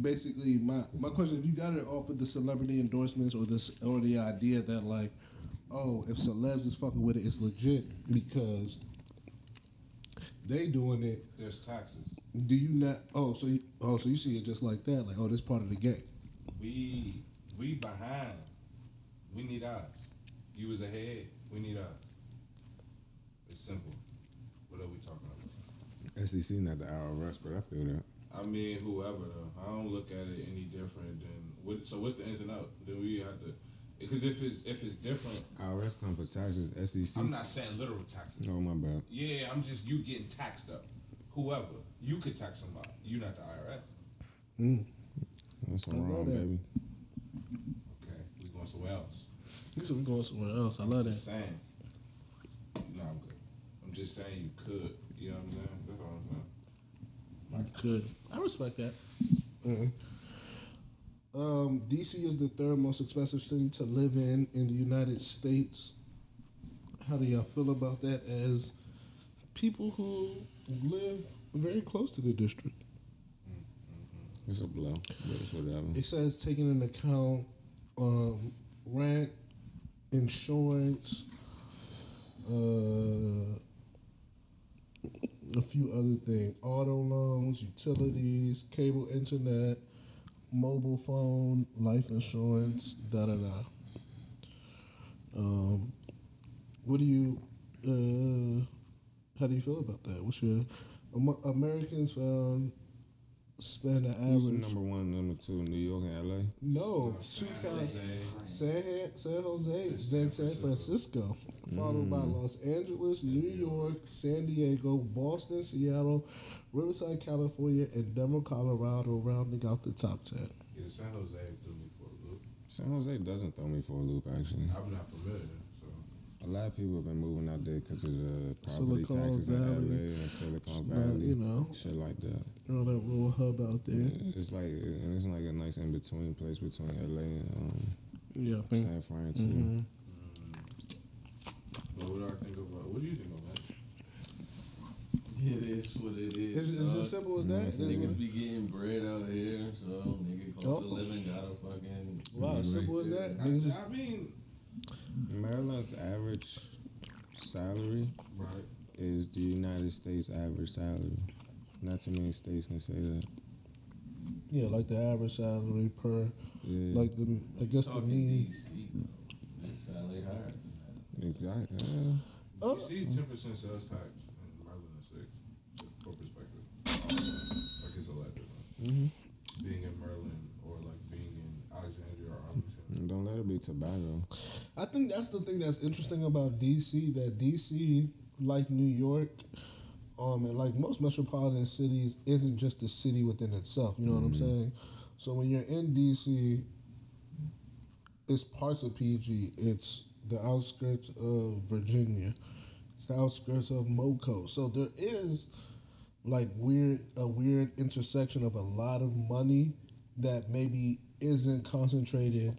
C: basically, my, my question if you got it off of the celebrity endorsements or this or the idea that, like, oh, if celebs is fucking with it, it's legit because they doing it.
F: There's taxes.
C: Do you not? Oh, so you, oh, so you see it just like that? Like, oh, this part of the game.
F: We we behind. We need eyes. You was ahead. We need eyes. It's simple. What are we talking about?
D: SEC not the IRS, but I feel that.
F: I mean, whoever though. I don't look at it any different than what. So what's the ins and out? Then we have to. Because if it's if it's different,
D: IRS come for taxes. SEC.
F: I'm not saying literal taxes.
D: Oh my bad.
F: Yeah, I'm just you getting taxed up. Whoever you could tax somebody. You not the IRS.
C: Mm.
D: That's
C: I
D: wrong,
C: that.
D: baby.
F: Okay, we going somewhere else.
C: He said we going somewhere else. I love
F: Just
C: that.
F: saying. No, I'm good. I'm just saying you could. You know what I'm saying? That's all I'm saying.
C: I could. I respect that. Mhm. Um, DC is the third most expensive city to live in in the United States. How do y'all feel about that as people who live very close to the district?
D: It's a blow, but it's whatever.
C: It says taking into account um, rent, insurance, uh, a few other things: auto loans, utilities, cable internet, mobile phone, life insurance, da da da. Um, what do you? Uh, how do you feel about that? What's your Am- Americans found spend an
D: Who's
C: average?
D: number one, number two? New York and LA.
C: No, two counties. San, San Jose, then San Francisco, followed by Los Angeles, New York, San Diego, Boston, Seattle, Riverside, California, and Denver, Colorado, rounding out the top ten.
F: Yeah, San Jose threw me for a loop.
D: San Jose doesn't throw me for a loop, actually.
F: I'm not familiar, so
D: A lot of people have been moving out there because of the property
C: Silicon
D: taxes
C: Valley.
D: in LA and Silicon Valley,
C: you know.
D: shit like that.
C: You know that little hub out there.
D: Yeah, it's like and it's like a nice in between place between LA and um,
C: Yeah,
D: San Fran too.
C: Mhm.
F: But what do I think about? What do you think about?
E: It is what it is.
C: It's, it's as simple as that. Mm, it's
E: Niggas be getting bread out here, so nigga cost
C: Oh.
E: of living gotta fucking.
C: Wow, as simple as that. Niggas just-
F: I mean,
D: Maryland's average salary
F: right.
D: is the United States average salary. Not too many states can say that.
C: yeah, like the average salary per,
D: Yeah,
C: like the, I guess the
E: Talking
C: mean.
E: DC, salary higher than that.
D: Exactly. Yeah.
C: Oh.
F: DC's ten percent sales tax, and Maryland is six. For perspective, like it's a lot different. Being in Maryland or like being in Alexandria or Arlington.
D: Don't let it be tobacco.
C: I think that's the thing that's interesting about DC. That DC, like New York, um, and like most metropolitan cities, isn't just a city within itself. You know what I'm saying? So when you're in DC, it's parts of PG. It's the outskirts of Virginia. It's the outskirts of Moco. So there is like weird a weird intersection of a lot of money that maybe isn't concentrated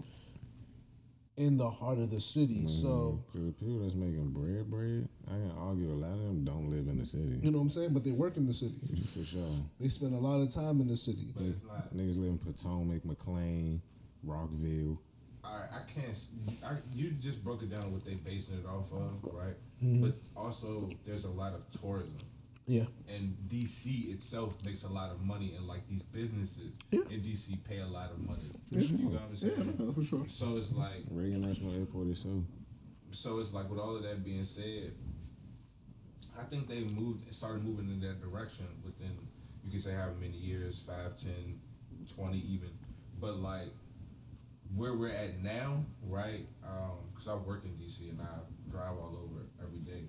C: in the heart of the city. Mm, so
D: Because the people that's making bread, bread, I can argue a lot of them don't live in the city.
C: you know what I'm saying? But they work in the city.
D: For sure.
C: They spend a lot of time in the city.
F: But it's not.
D: Niggas live in Potomac, McLean, Rockville.
F: All right, I can't. s- I, you just broke it down what they basing it off of, right?
C: Mhm.
F: But also, there's a lot of tourism.
C: Yeah.
F: And DC itself makes a lot of money, and like these businesses in DC pay a lot of money.
D: For
F: You
D: sure.
F: know what I'm saying?
C: Yeah, for sure.
F: So it's like,
D: Reagan National Airport is so.
F: so it's like with all of that being said, I think they moved, started moving in that direction within, you can say how many years, 5, 10, 20 even. But like where we're at now, right? Because I work in DC and I drive all over every day.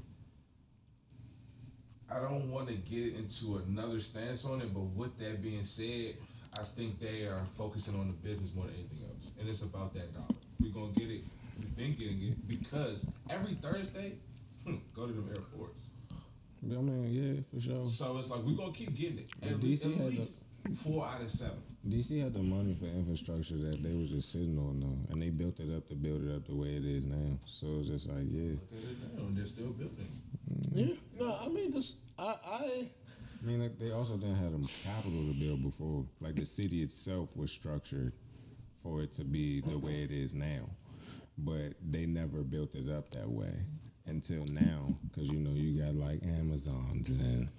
F: I don't want to get into another stance on it, but with that being said, I think they are focusing on the business more than anything else, and it's about that dollar. We're gonna get it. We've been getting it because every Thursday, hmm, go to them airports.
D: I mean, yeah, for sure.
F: So it's like we're gonna keep getting it.
D: And
F: At,
D: DC had
F: least four out of seven.
D: DC had the money for infrastructure that they was just sitting on though, and they built it up to build it up the way it is now. So it's just like, yeah.
F: Look at it now, they're still building. Mm.
C: Yeah. No, I mean this. I. I
D: I mean, like, they also didn't have the capital to build before. Like the city itself was structured for it to be the way it is now, but they never built it up that way until now. Because you know you got like Amazons and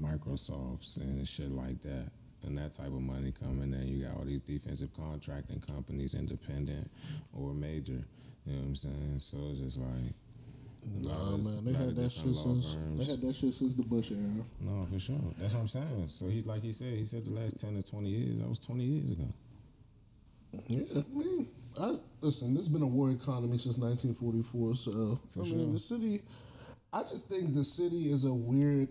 D: Microsofts and shit like that. And that type of money coming in, you got all these defensive contracting companies, independent or major. You know what I'm saying? So it's just like,
C: Nah, man, they had that shit since
D: firms.
C: they had that shit since the Bush era.
D: No, for sure. That's what I'm saying. So he's like he said, he said the last ten to twenty years. That was twenty years ago.
C: Yeah, I mean, I listen. There's been a war economy since 1944, so
D: For
C: I
D: sure.
C: mean, the city. I just think the city is a weird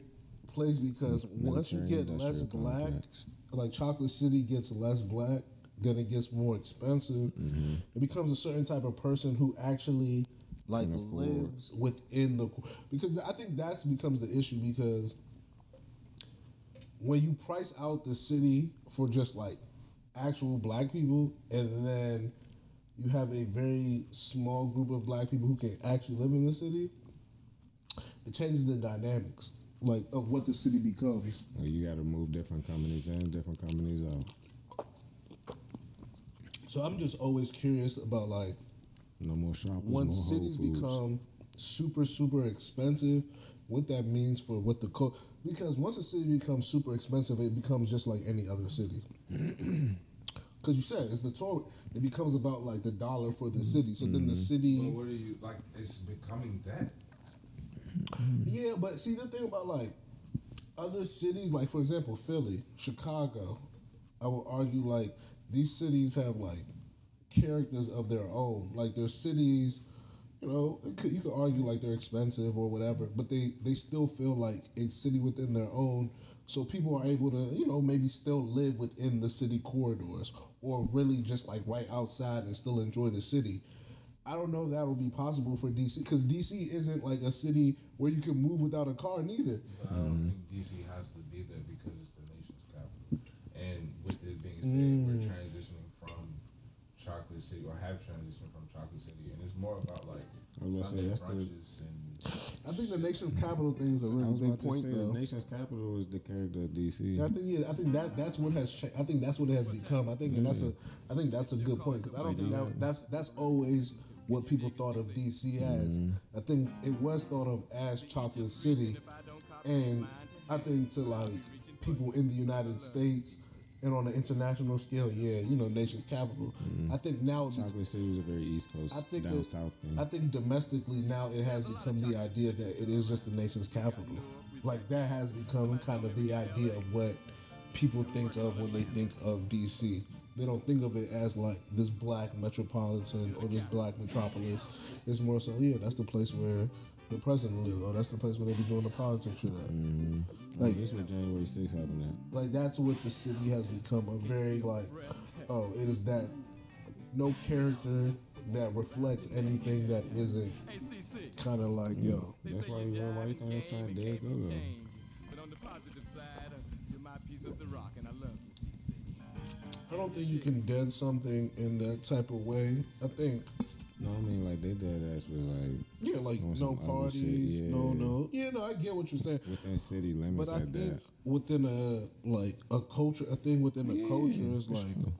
C: place because once you get less black,
D: complex.
C: Like Chocolate City gets less black, then it gets more expensive.
D: Mm-hmm.
C: It becomes a certain type of person who actually like lives within the because I think that's becomes the issue because when you price out the city for just like actual black people and then you have a very small group of black people who can actually live in the city it changes the dynamics like of what the city becomes
D: Well, you got to move different companies in, different companies out.
C: so i'm just always curious about like
D: No more shoppers.
C: once
D: more
C: cities
D: Whole Foods.
C: become super super expensive what that means for what the co because once a city becomes super expensive it becomes just like any other city because you said it's the tour it becomes about like the dollar for the mm-hmm. city so then the mm-hmm. city
F: But what are you like? It's becoming that.
C: Yeah, but see the thing about like other cities, like for example, Philly, Chicago, I would argue like these cities have like characters of their own. Like their cities, you know, you could argue like they're expensive or whatever, but they they still feel like a city within their own. So people are able to, you know, maybe still live within the city corridors or really just like right outside and still enjoy the city. I don't know if that will be possible for DC because DC isn't like a city where you can move without a car neither.
F: But I don't think DC has to be there because it's the nation's capital. And with it being said, we're mm. transitioning from Chocolate City or have transitioned from Chocolate City, and it's more about like
D: I was about say,
F: Sunday
D: that's the-
F: and.
C: I think the nation's capital thing is a
D: I
C: really
D: was
C: big
D: about to
C: point
D: say
C: though.
D: the nation's capital is the character of DC.
C: I think yeah, I think that that's what has cha- I think that's what it has become. I think and that's a I think that's a good point because I don't think that that's that's always what people thought of DC as. Mm-hmm. I think it was thought of as Chocolate City, and I think to like people in the United States and on an international scale, yeah, you know, nation's capital. Mm-hmm. I think now
D: Chocolate City was a very East Coast,
C: I think
D: down
C: it-
D: south thing.
C: I think domestically now it has become the idea that it is just the nation's capital. Like that has become kind of the idea of what people think of when they think of DC. They don't think of it as like this black metropolitan or this black metropolis. It's more so, yeah, that's the place where the president lives, or that's the place where they be doing the politics shit at. Mm-hmm.
D: like
C: Like,
D: this is what January 6th happened at.
C: like that's what the city has become a very like oh it is that no character that reflects anything that isn't kind of like yo
D: That's why you why you think I was trying to dead
L: i
C: don't think you can dead something in that type of way i think
D: No, I mean like they dead ass was like
C: yeah like no parties
D: shit,
C: no
D: yeah.
C: no yeah no i get what you're saying
D: within city limits
C: but i
D: like
C: think
D: that.
C: within a like a culture a thing within a
D: Yeah,
C: culture is like
D: sure.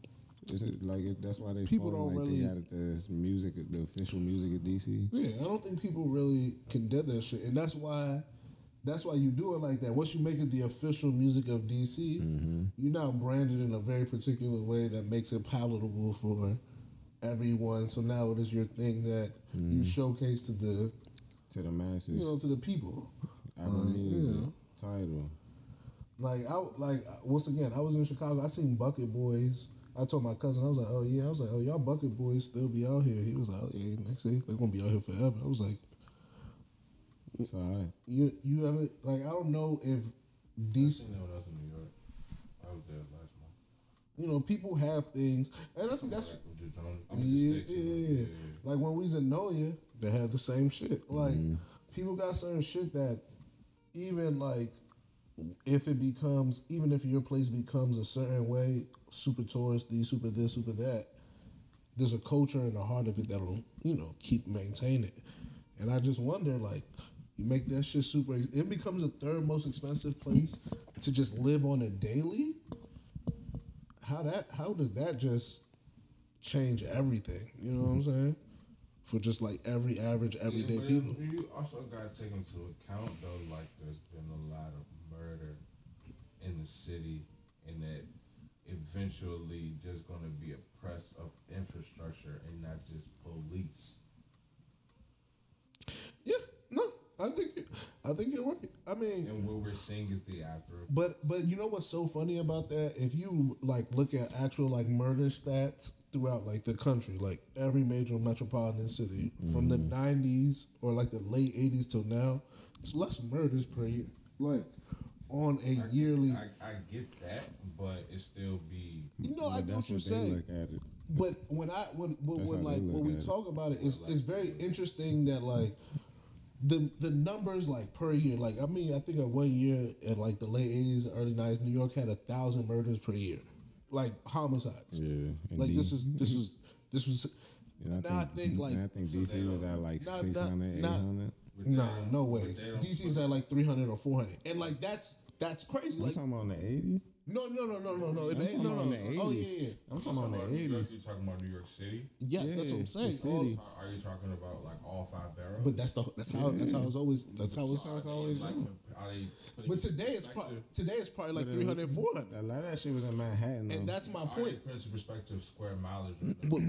D: Is it like it, that's why they
C: People don't
D: like
C: really-
D: they got it this music, the official music of DC.
C: Yeah, I don't think people really can do that shit, and that's why, that's why you do it like that. Once you make it the official music of DC,
D: Mm-hmm.
C: you now brand it in a very particular way that makes it palatable for everyone. So now it is your thing that
D: Mm-hmm.
C: you showcase to the,
D: To the masses,
C: you know, to the people.
D: I Apple
C: uh,
D: Music,
C: yeah.
D: title.
C: Like I like once again, I was in Chicago. I seen Bucket Boys. I told my cousin, I was like, oh yeah, I was like, oh y'all Bucket Boys still be out here. He was like, oh yeah, next day they're gonna be out here forever. I was like,
D: It's alright.
C: you you haven't like I don't know if
F: I
C: DC
F: seen that when I was in New York. I was there last month.
C: you know people have things and I think that's
F: Like with the drone. I mean,
C: yeah, yeah, yeah, like when we was in Noya they had the same shit like mm-hmm. people got certain shit that even like if it becomes even if your place becomes a certain way super touristy super this super that there's a culture in the heart of it that'll you know keep maintain it and I just wonder like you make that shit super it becomes the third most expensive place to just live on a daily? How that how does that just change everything? You know what I'm saying? For just like every average everyday
F: yeah,
C: people.
F: You also got to take into account though, like there's been a lot of murder in the city, and that eventually there's going to be a press of infrastructure and not just police.
C: Yeah, I think I think you're right. I mean,
F: And what we're seeing is the after.
C: But but you know what's so funny about that? If you like look at actual like murder stats throughout like the country, like every major metropolitan city from the mm-hmm. nineties or like the late eighties till now, it's less murders per year. Like on a yearly
F: I, I get that, but it still be.
C: You know, I
D: But
C: get what you're saying.
D: look at it.
C: But when I when when, when like when we
D: it.
C: talk about it, it's it's very interesting that like the the numbers like per year. Like I mean, I think of one year in like the late eighties, early nineties, New York had a thousand murders per year, like homicides.
D: Yeah, and
C: Like
D: D-
C: this is this was this was.
D: And
C: now I think like
D: I think DC was at like
C: Not-
D: 600,
C: not-
D: 800.
C: Nah, no way.
F: but they don't-
C: DC's at like three hundred or four hundred, and like that's that's crazy.
D: I'm
C: Like
D: talking about in the 80s.
C: No no no no no no
D: I'm
C: it ain't
D: talking
C: no
D: about
C: no.
D: the 80s.
C: Oh yeah yeah.
D: I'm talking about in the
F: New York,
D: 80s.
F: you talking about New York City?
C: Yes, that's what I'm saying.
D: the city.
C: All-
F: Are you talking about like all five boroughs?
C: but that's the that's how that's how it's always that's how it's.
D: That's always
F: like,
D: done.
F: are they putting
C: But today it's
F: perspective?
C: probably today it's probably like
D: But uh,
C: 300, 400.
D: A lot of that shit was in Manhattan.
C: and that's my
F: Are
C: point.
F: putting into perspective square mileage?
C: But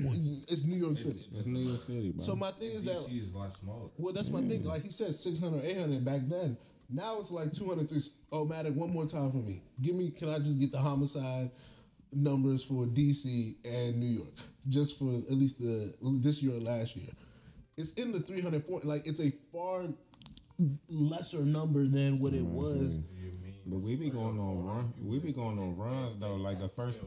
C: it's New York City.
D: It's New York City, bro.
C: So my thing is that
F: DC is a lot smaller.
C: well, that's my thing. Like he said, 600, 800 back then. Now it's like 203. Oh, Matic, one more time for me. Give me. Can I just get the homicide numbers for DC and New York, just for at least the this year or last year? It's in the 300, 400. Like it's a far lesser number than what it was.
D: But we be going on run. We be going on runs though. Like the first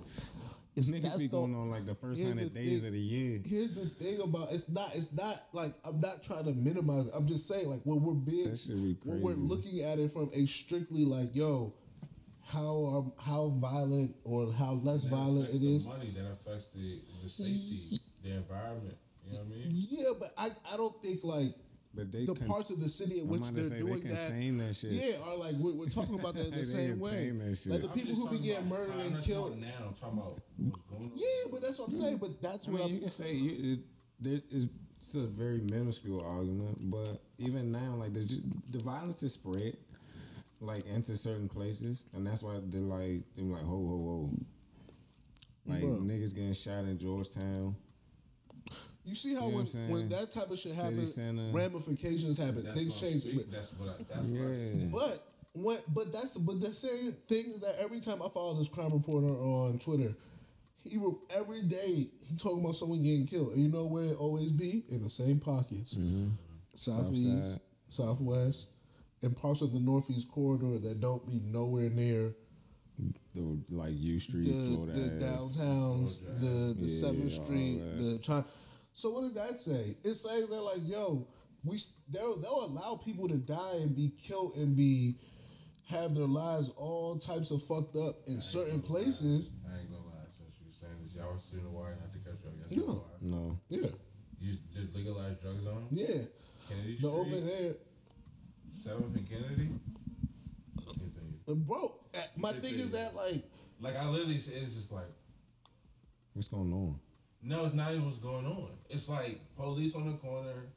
C: It's-
D: niggas
C: that's
D: be
C: the-
D: going on like the first hundred days
C: thing.
D: of the year.
C: Here's the thing about it's not it's not like I'm not trying to minimize it. I'm just saying like when we're big,
D: That shit be
C: when we're looking at it from a strictly like yo, how are, how violent or how less
F: That
C: violent
F: affects
C: it
F: the
C: is.
F: Money that affects the the safety, the environment. You know what I mean?
C: Yeah, but I, I don't think like
D: But they
C: the
D: con-
C: parts of the city in which they're
D: say they
C: doing that,
D: contain that shit.
C: yeah, are like we're, we're talking about that in the
D: They
C: same way.
D: that shit.
C: Like the
F: I'm
C: people who be
F: talking
C: getting
F: about
C: murdered
F: crime.
C: and killed.
F: Now I'm talking about what's going on.
C: Yeah, but that's what I'm saying. But that's
D: I
C: what
D: mean,
C: I'm.
D: you can say you, it, there's it's, it's a very minuscule argument, but even now, like the the violence is spread like into certain places, and that's why they're like they're like ho ho ho, like
C: Bro.
D: niggas getting shot in Georgetown.
C: You see how
D: You know
C: when, when that type of shit
D: City
C: happens,
D: center.
C: ramifications happen,
F: That's
C: things change.
F: speaking- That's what I, that's what I just
D: Yeah.
F: said.
C: But what? But that's but the same things that every time I follow this crime reporter on Twitter, he every day he talking about someone getting killed. And you know where it always be in the same pockets, mm-hmm. southeast, southwest, and parts of the northeast corridor that don't be nowhere near
D: The like U Street,
C: the,
D: Florida,
C: the
D: Ave.
C: downtowns, the the Seventh
D: all
C: Street, the China. So what does that say? It says that like, yo, we they'll they'll allow people to die and be killed and be have their lives all types of fucked up in certain places.
F: I ain't gonna lie, since you were saying this, y'all were still in the wire, not to cut you off. Yes,
C: No.
D: No,
C: Yeah,
F: You did legalize drugs on
C: yeah.
F: Kennedy
C: The
F: Street,
C: open air,
F: Seventh and Kennedy. Continue.
C: Uh, bro. uh, My thing is that like,
F: Like I literally it's just like
D: what's going on?
F: No, it's not even what's going on. It's like police on the corner.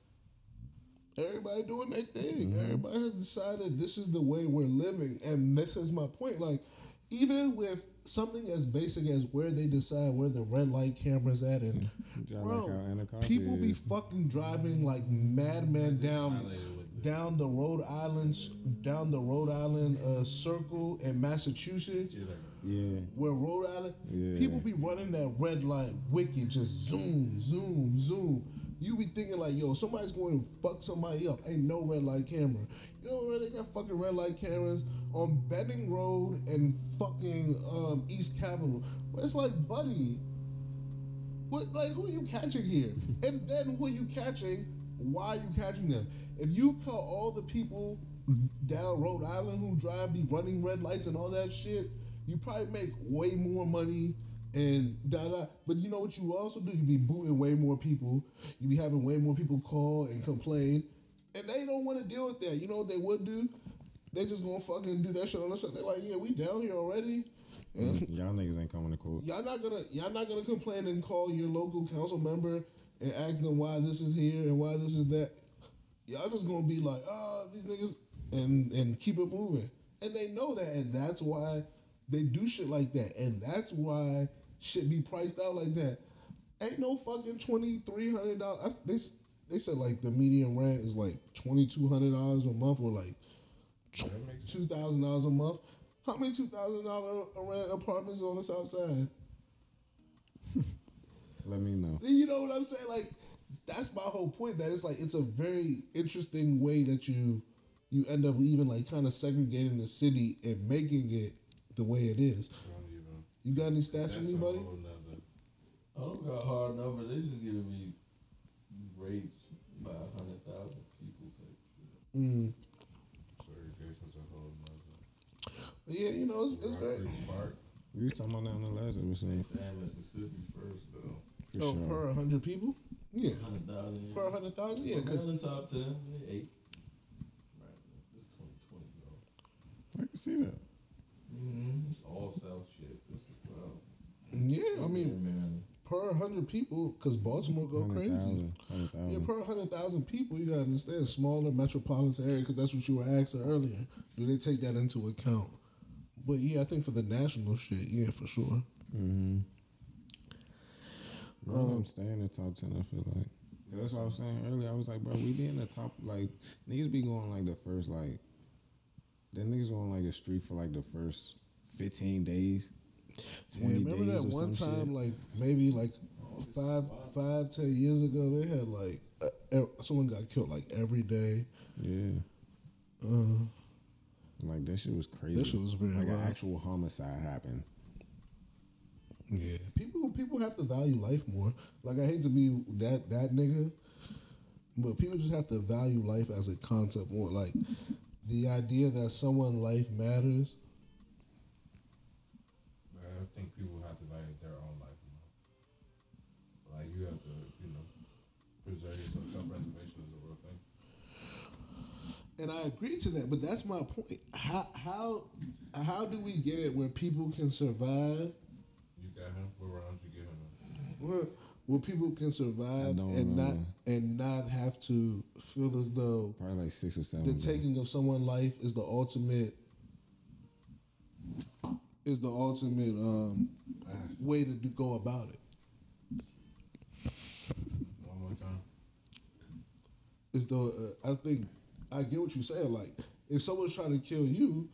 C: everybody doing their thing. Everybody has decided this is the way we're living, and this is my point. Like, even with something as basic as where they decide where the red light cameras at, and
D: Yeah, like
C: bro,
D: how Anacostia
C: people be fucking driving like madmen down down the Rhode Islands down the Rhode Island uh, circle in Massachusetts.
D: Yeah,
C: Where Rhode Island,
D: Yeah.
C: people be running that red light wicked, just zoom, zoom, zoom. You be thinking like, yo, somebody's going to fuck somebody up. Ain't no red light camera. You know where they got fucking red light cameras on Benning Road and fucking um, East Capitol. It's like, buddy, what like who are you catching here? and then who are you catching? Why are you catching them? If you caught all the people down Rhode Island who drive be running red lights and all that shit, you probably make way more money and da da. But you know what you also do? You be booting way more people. You be having way more people call and complain, and they don't want to deal with that. You know what they would do? They just gonna fucking do that shit on side. They're like, yeah, we down here already. And
D: y'all niggas ain't coming to court.
C: Y'all not gonna y'all not gonna complain and call your local council member and ask them why this is here and why this is that. Y'all just gonna be like, oh, these niggas, and and keep it moving. And they know that, and that's why They do shit like that, and that's why shit be priced out like that. Ain't no fucking twenty three hundred dollars. They they said like the median rent is like twenty two hundred dollars a month, or like two thousand dollars a month. How many two thousand dollar rent apartments on the south side?
D: Let me know.
C: You know what I'm saying? Like that's my whole point. That it's like it's a very interesting way that you you end up even like kind of segregating the city and making it the way it is. You got any stats for me, buddy?
E: I don't got hard numbers. They just giving me rates by hundred thousand people type shit.
C: Mm.
F: Segregation's a whole nother.
C: But yeah, you know, it's, it's very.
F: Park.
D: We was talking about that on the last episode.
E: Saying Mississippi first though.
D: For
C: oh,
D: sure.
C: per hundred people. Yeah,
E: Hundred thousand.
C: per hundred thousand. Yeah,
E: Yeah,
C: because
E: in top ten, yeah, eight. Right, this twenty twenty though.
D: I can see that.
E: Mm-hmm. It's all South shit. This is well.
C: yeah, I mean,
E: man.
C: per hundred people, because Baltimore go crazy.
D: 100,000, 100,000.
C: Yeah, per hundred thousand people, you gotta understand smaller metropolitan area because that's what you were asking earlier. Do they take that into account? But yeah, I think for the national shit, yeah, for sure.
D: Mm-hmm. None of them stay in the top ten. I feel like that's what I was saying earlier. I was like, bro, we be in the top. Like niggas be going like the first like. Then niggas on like a streak for like the first fifteen days.
C: Yeah, remember
D: days
C: that
D: or
C: one time,
D: shit.
C: like maybe like five, five, ten years ago, they had like uh, e- someone got killed like every day.
D: Yeah.
C: Uh,
D: Like that shit was crazy.
C: That shit was very
D: like
C: wild.
D: an actual homicide happened.
C: yeah, people people have to value life more. Like I hate to be that that nigga, but people just have to value life as a concept more. Like the idea that someone life matters.
F: I think people have to value their own life more. Like you have to, you know, preserve yourself. Self-preservation is a real thing.
C: And I agree to that, but that's my point. How how how do we get it where people can survive?
F: You got him. What round you give him?
C: Where people can survive
D: don't
C: and not and not have to feel as though
D: Probably like six or seven.
C: the
D: bro.
C: taking of someone's life is the ultimate is the ultimate um, way to do, go about it.
F: One more time.
C: Is the uh, I think I get what you're saying. Like if someone's trying to kill you,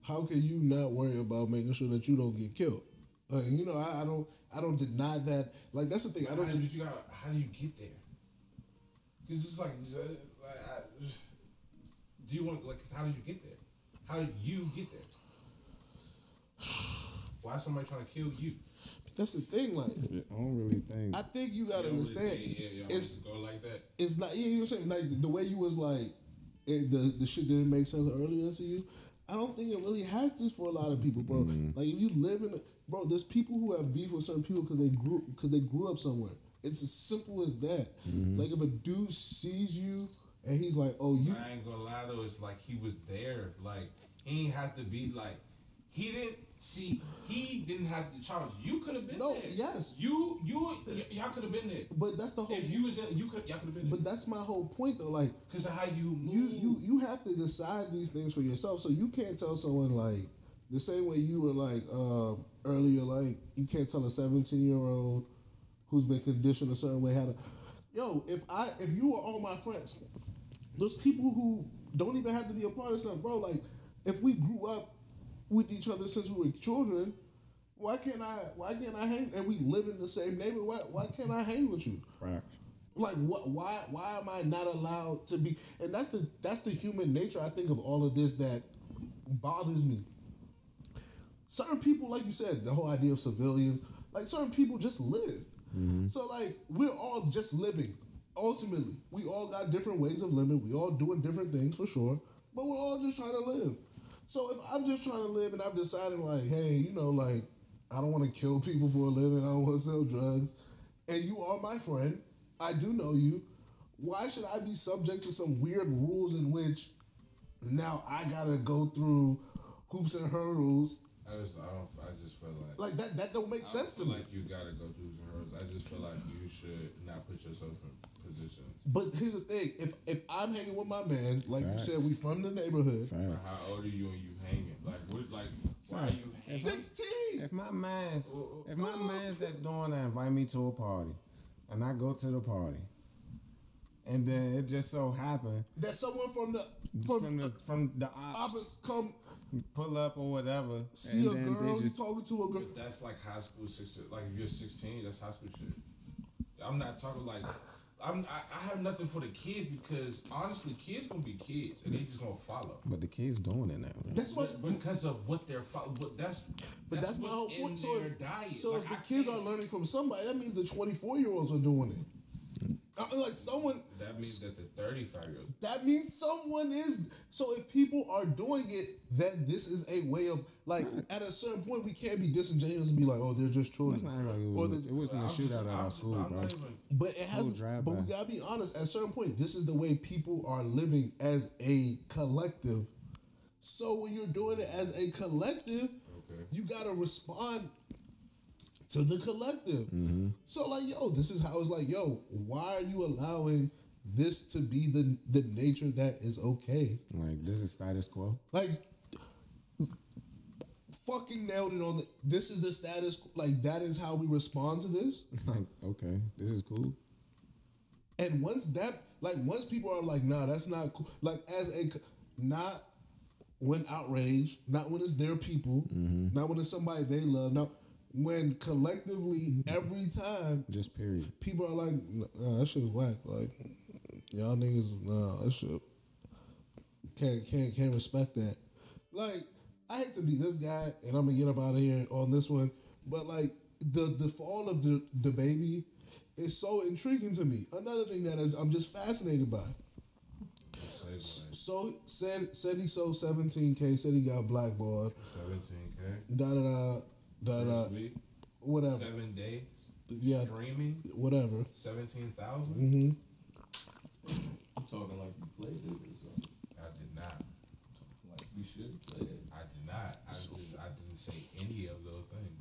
C: how can you not worry about making sure that you don't get killed? Like, you know, I, I don't I don't deny that. Like that's the thing. I don't.
F: do you got? How do you get there? Because it's like, uh, like I, do you want like? How did you get there? How did you get there? Why is somebody trying to kill you?
C: But that's the thing. Like
D: I don't really think.
C: I think you gotta
F: You don't really-
C: understand.
F: yeah, yeah,
C: it's
F: go like that.
C: it's not. Yeah, you know what I'm saying. Like the way you was like it, the the shit didn't make sense earlier to you. I don't think it really has this for a lot of people, bro. Mm-hmm. Like if you live in, a, bro, there's people who have beef with certain people because they grew because they grew up somewhere. It's as simple as that. Mm-hmm. Like if a dude sees you and he's like, "Oh, you,"
F: I ain't gonna lie though, it's like he was there. Like he ain't have to be like he didn't see. He didn't have the Charles, you could have been
C: No,
F: there.
C: yes.
F: you you y- y'all could have been there.
C: but that's the whole.
F: If you was in, you could y'all could have been there.
C: but that's my whole point, though. Like
F: Because of how you move.
C: you you you have to decide these things for yourself. So you can't tell someone like the same way you were like um, earlier, like you can't tell a seventeen year old who's been conditioned a certain way how to. Yo, if I if you are all my friends, there's people who don't even have to be a part of something, bro. Like if we grew up with each other since we were children. Why can't I? Why can't I hang? And we live in the same neighborhood. Why, why can't I hang with you?
D: Right.
C: Like what? Why? Why am I not allowed to be? And that's the that's the human nature. I think of all of this that bothers me. Certain people, like you said, the whole idea of civilians, like certain people just live. Mm-hmm. So like we're all just living. Ultimately, we all got different ways of living. We all doing different things for sure, but we're all just trying to live. So if I'm just trying to live and I'm deciding like, hey, you know, like I don't want to kill people for a living. I don't want to sell drugs, and you are my friend. I do know you. Why should I be subject to some weird rules in which now I gotta go through hoops and hurdles?
F: I just I don't I just feel like
C: Like that that don't make sense to me.
F: like you gotta go through some hurdles. I just feel like you should not put yourself in.
C: But here's the thing: if if I'm hanging with my man, like
D: Facts.
C: you said, we from the neighborhood.
D: Fact.
F: But how old are you and you hanging? Like what like Why are you?
C: Sixteen.
D: If my man's, oh, oh, if my oh. man's that's doing that invite me to a party, and I go to the party, and then it just so happened
C: That someone from the
D: from,
C: from,
D: the from the ops
C: opposite come
D: pull up or whatever,
C: see
D: and
C: a
D: then
C: girl.
D: they
C: You
D: just
C: talking to a girl.
F: That's like high school sixteen. Like if you're 16, that's high school shit. I'm not talking like. I'm, I, I have nothing for the kids because honestly, kids gonna be kids and they just gonna follow.
D: but the kids doing it now. man.
C: That's what.
F: Because of what they're following, but that's
C: But that's, my
F: what's
C: whole point. So,
F: their
C: if,
F: diet.
C: so
F: Like,
C: if the
F: I
C: kids are
F: can't-
C: learning from somebody, that means the 24 year olds are doing it. I mean, like someone.
F: that means that the 35 year old.
C: That means someone is. So if people are doing it, then this is a way of like. At a certain point, we can't be disingenuous and be like, "Oh, they're just children."
D: That's not like it
C: Or
D: was.
C: the-
D: It wasn't a
F: I'm
D: shootout at our
F: just-
D: school,
F: I'm
D: bro.
F: Not even-
C: But it has.
D: Whole drive
C: But we gotta be honest. At a certain point, this is the way people are living as a collective. So when you're doing it as a collective,
F: Okay.
C: you gotta respond to the collective.
D: Mm-hmm.
C: So like, yo, this is how it's like, yo, why are you allowing this to be the the nature that is okay?
D: Like this is status quo.
C: Like, fucking nailed it on the. This is the status. Like that is how we respond to this.
D: Like okay, this is cool.
C: And once that, like, once people are like, nah, that's not cool. Like, as a, not when outraged, not when it's their people, mm-hmm. not when it's somebody they love, not when collectively every time
D: Just period.
C: people are like, nah, that shit is whack. Like, y'all niggas, nah, that shit can't can't can't respect that. Like, I hate to be this guy, and I'm gonna get up out of here on this one, but like the the fall of the DaBaby is so intriguing to me. Another thing that I- I'm just fascinated by. So said said he sold 17k. Said he got blackballed.
F: 17k.
C: Da da da da da. Whatever.
F: seven days.
C: Yeah.
F: Streaming,
C: Whatever.
F: 17,000.
C: Mm-hmm.
E: I'm talking like you played it or something.
F: I did not.
E: Talking like you should play it.
F: I did not. I, did, I didn't say any of those things.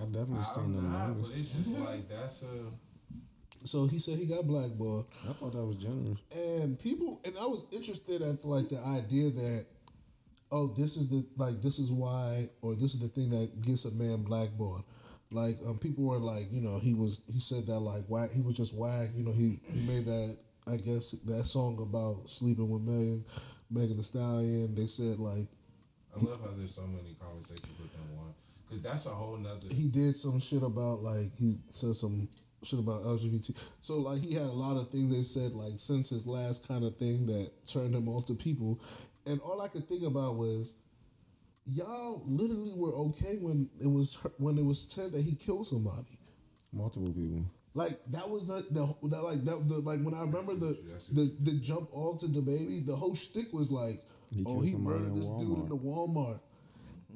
D: I've definitely seen
F: I'm
D: the
F: not,
D: numbers.
F: but it's just like that's a.
C: So he said he got blackballed.
D: I thought that was generous.
C: and people and I was interested at like the idea that oh this is the like this is why or this is the thing that gets a man blackballed like um, people were like you know he was he said that like why he was just whack you know he, he made that I guess that song about sleeping with Megan Megan Thee Stallion they said like
F: I love how there's so many conversations within one, because that's a whole nother.
C: he did some shit about like he said some shit about LGBT. So like he had a lot of things they said like since his last kind of thing that turned him off to people, and all I could think about was y'all literally were okay when it was when it was said that he killed somebody.
D: Multiple people.
C: Like that was the the, the like that the like when I remember the the the jump off to DaBaby, the whole shtick was like,
D: He
C: oh, he murdered
D: in
C: this dude in the Walmart.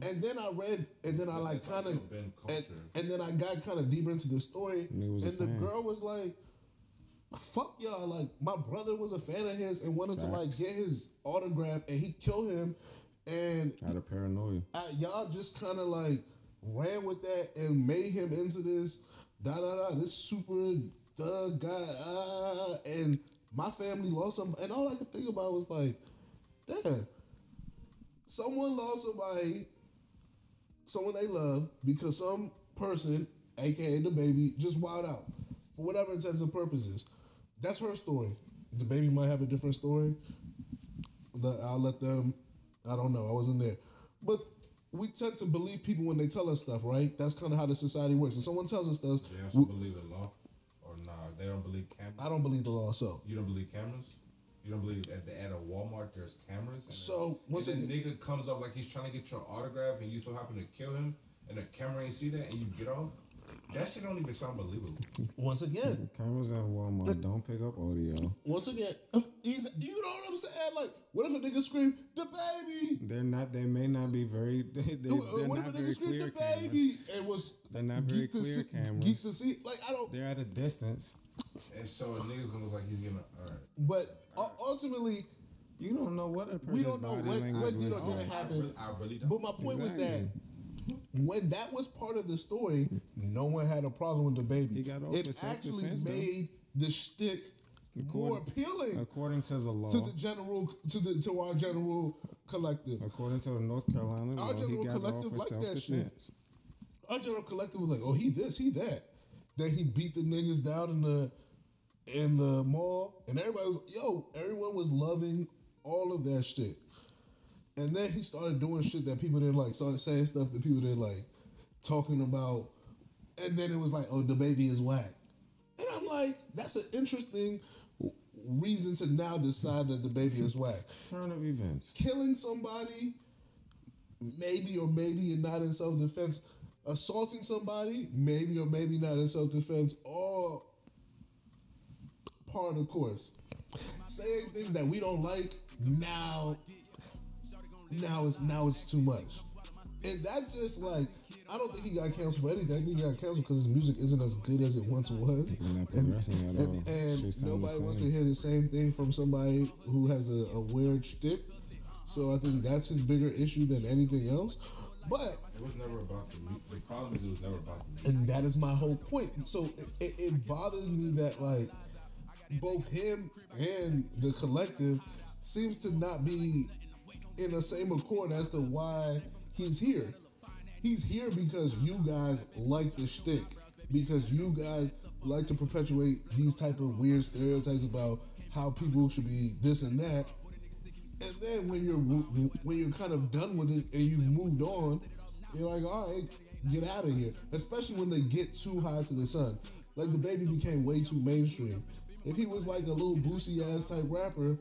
C: And then I read, and then I like kind of, and, and then I got kind of deeper into the story,
D: And he was a
C: and the
D: fan.
C: girl was like, "Fuck y'all!" Like my brother was a fan of his and wanted to like get his autograph, and he killed him, and
D: Out of paranoia.
C: uh, y'all just kind of like ran with that and made him into this da da da this super thug guy ah, and my family lost him and all I could think about was like damn someone lost somebody someone they love because some person aka DaBaby just wild out for whatever intents and purposes that's her story DaBaby might have a different story but I'll let them I don't know I wasn't there but we tend to believe people when they tell us stuff, right? That's kind of how the society works. If someone tells us stuff,
F: They also believe the law, or nah, they don't believe cameras.
C: I don't believe the law. So,
F: You don't believe cameras. You don't believe at the at a Walmart there's cameras. And
C: So,
F: then,
C: once
F: and then nigga comes up like he's trying to get your autograph, and you so happen to kill him, and the camera ain't see that, and you get off. That shit don't even sound believable.
C: once again,
D: Cameras at Walmart don't pick up audio.
C: once again, he's, do you know what I'm saying? Like, what if a nigga scream DaBaby?
D: They're not. They may not be very. They, they, they're
C: what if a nigga scream
D: clear
C: the
D: cameras.
C: baby? It was
D: They're not very
C: geek
D: clear
C: see,
D: cameras.
C: Geek to see, like I don't.
D: They're at a distance.
F: And so a nigga's gonna look like he's gonna. All right.
C: But u- Uh, ultimately,
D: You don't know what a person's
C: we don't know
D: body
C: what
D: language
C: what you gonna
D: like.
F: I
C: happen.
F: really, I really don't.
C: But my point was that when that was part of the story, no one had a problem with DaBaby.
D: He got
C: it actually
D: self-defense, though.
C: made the shtick more appealing
D: According to the law,
C: to the general to the to our general collective.
D: according to the North Carolina
C: Our
D: law, he
C: general
D: got
C: collective
D: for
C: like that shit. Our general collective was like, oh, he this, he that. Then he beat the niggas down in the in the mall, and everybody was yo, everyone was loving all of that shit. And then he started doing shit that people didn't like, started saying stuff that people didn't like, talking about, and then it was like, oh, DaBaby is whack. And I'm like, that's an interesting reason to now decide that DaBaby is whack.
D: Turn of events.
C: Killing somebody, maybe or maybe not in self defense. Assaulting somebody, maybe or maybe not in self defense. All part of the course. Saying things that we don't like now, now it's now it's too much, and that just like I don't think he got canceled for anything. I think he got canceled because his music isn't as good as it once was,
D: He's
C: and,
D: progressing at all.
C: and, and
D: Shit sound
C: nobody wants to hear the same thing from somebody who has a, a weird shtick. So I think that's his bigger issue than anything else. But
F: It was never about the mu- The problem is it was never about the music.
C: and that is my whole point. So it, it, it bothers me that like both him and the collective seems to not be in the same accord as to why he's here. He's here because you guys like the shtick, because you guys like to perpetuate these type of weird stereotypes about how people should be this and that. And then when you're when you're kind of done with it and you've moved on, you're like, all right, get out of here. Especially when they get too high to the sun. Like DaBaby became way too mainstream. If he was like a little boosie ass type rapper,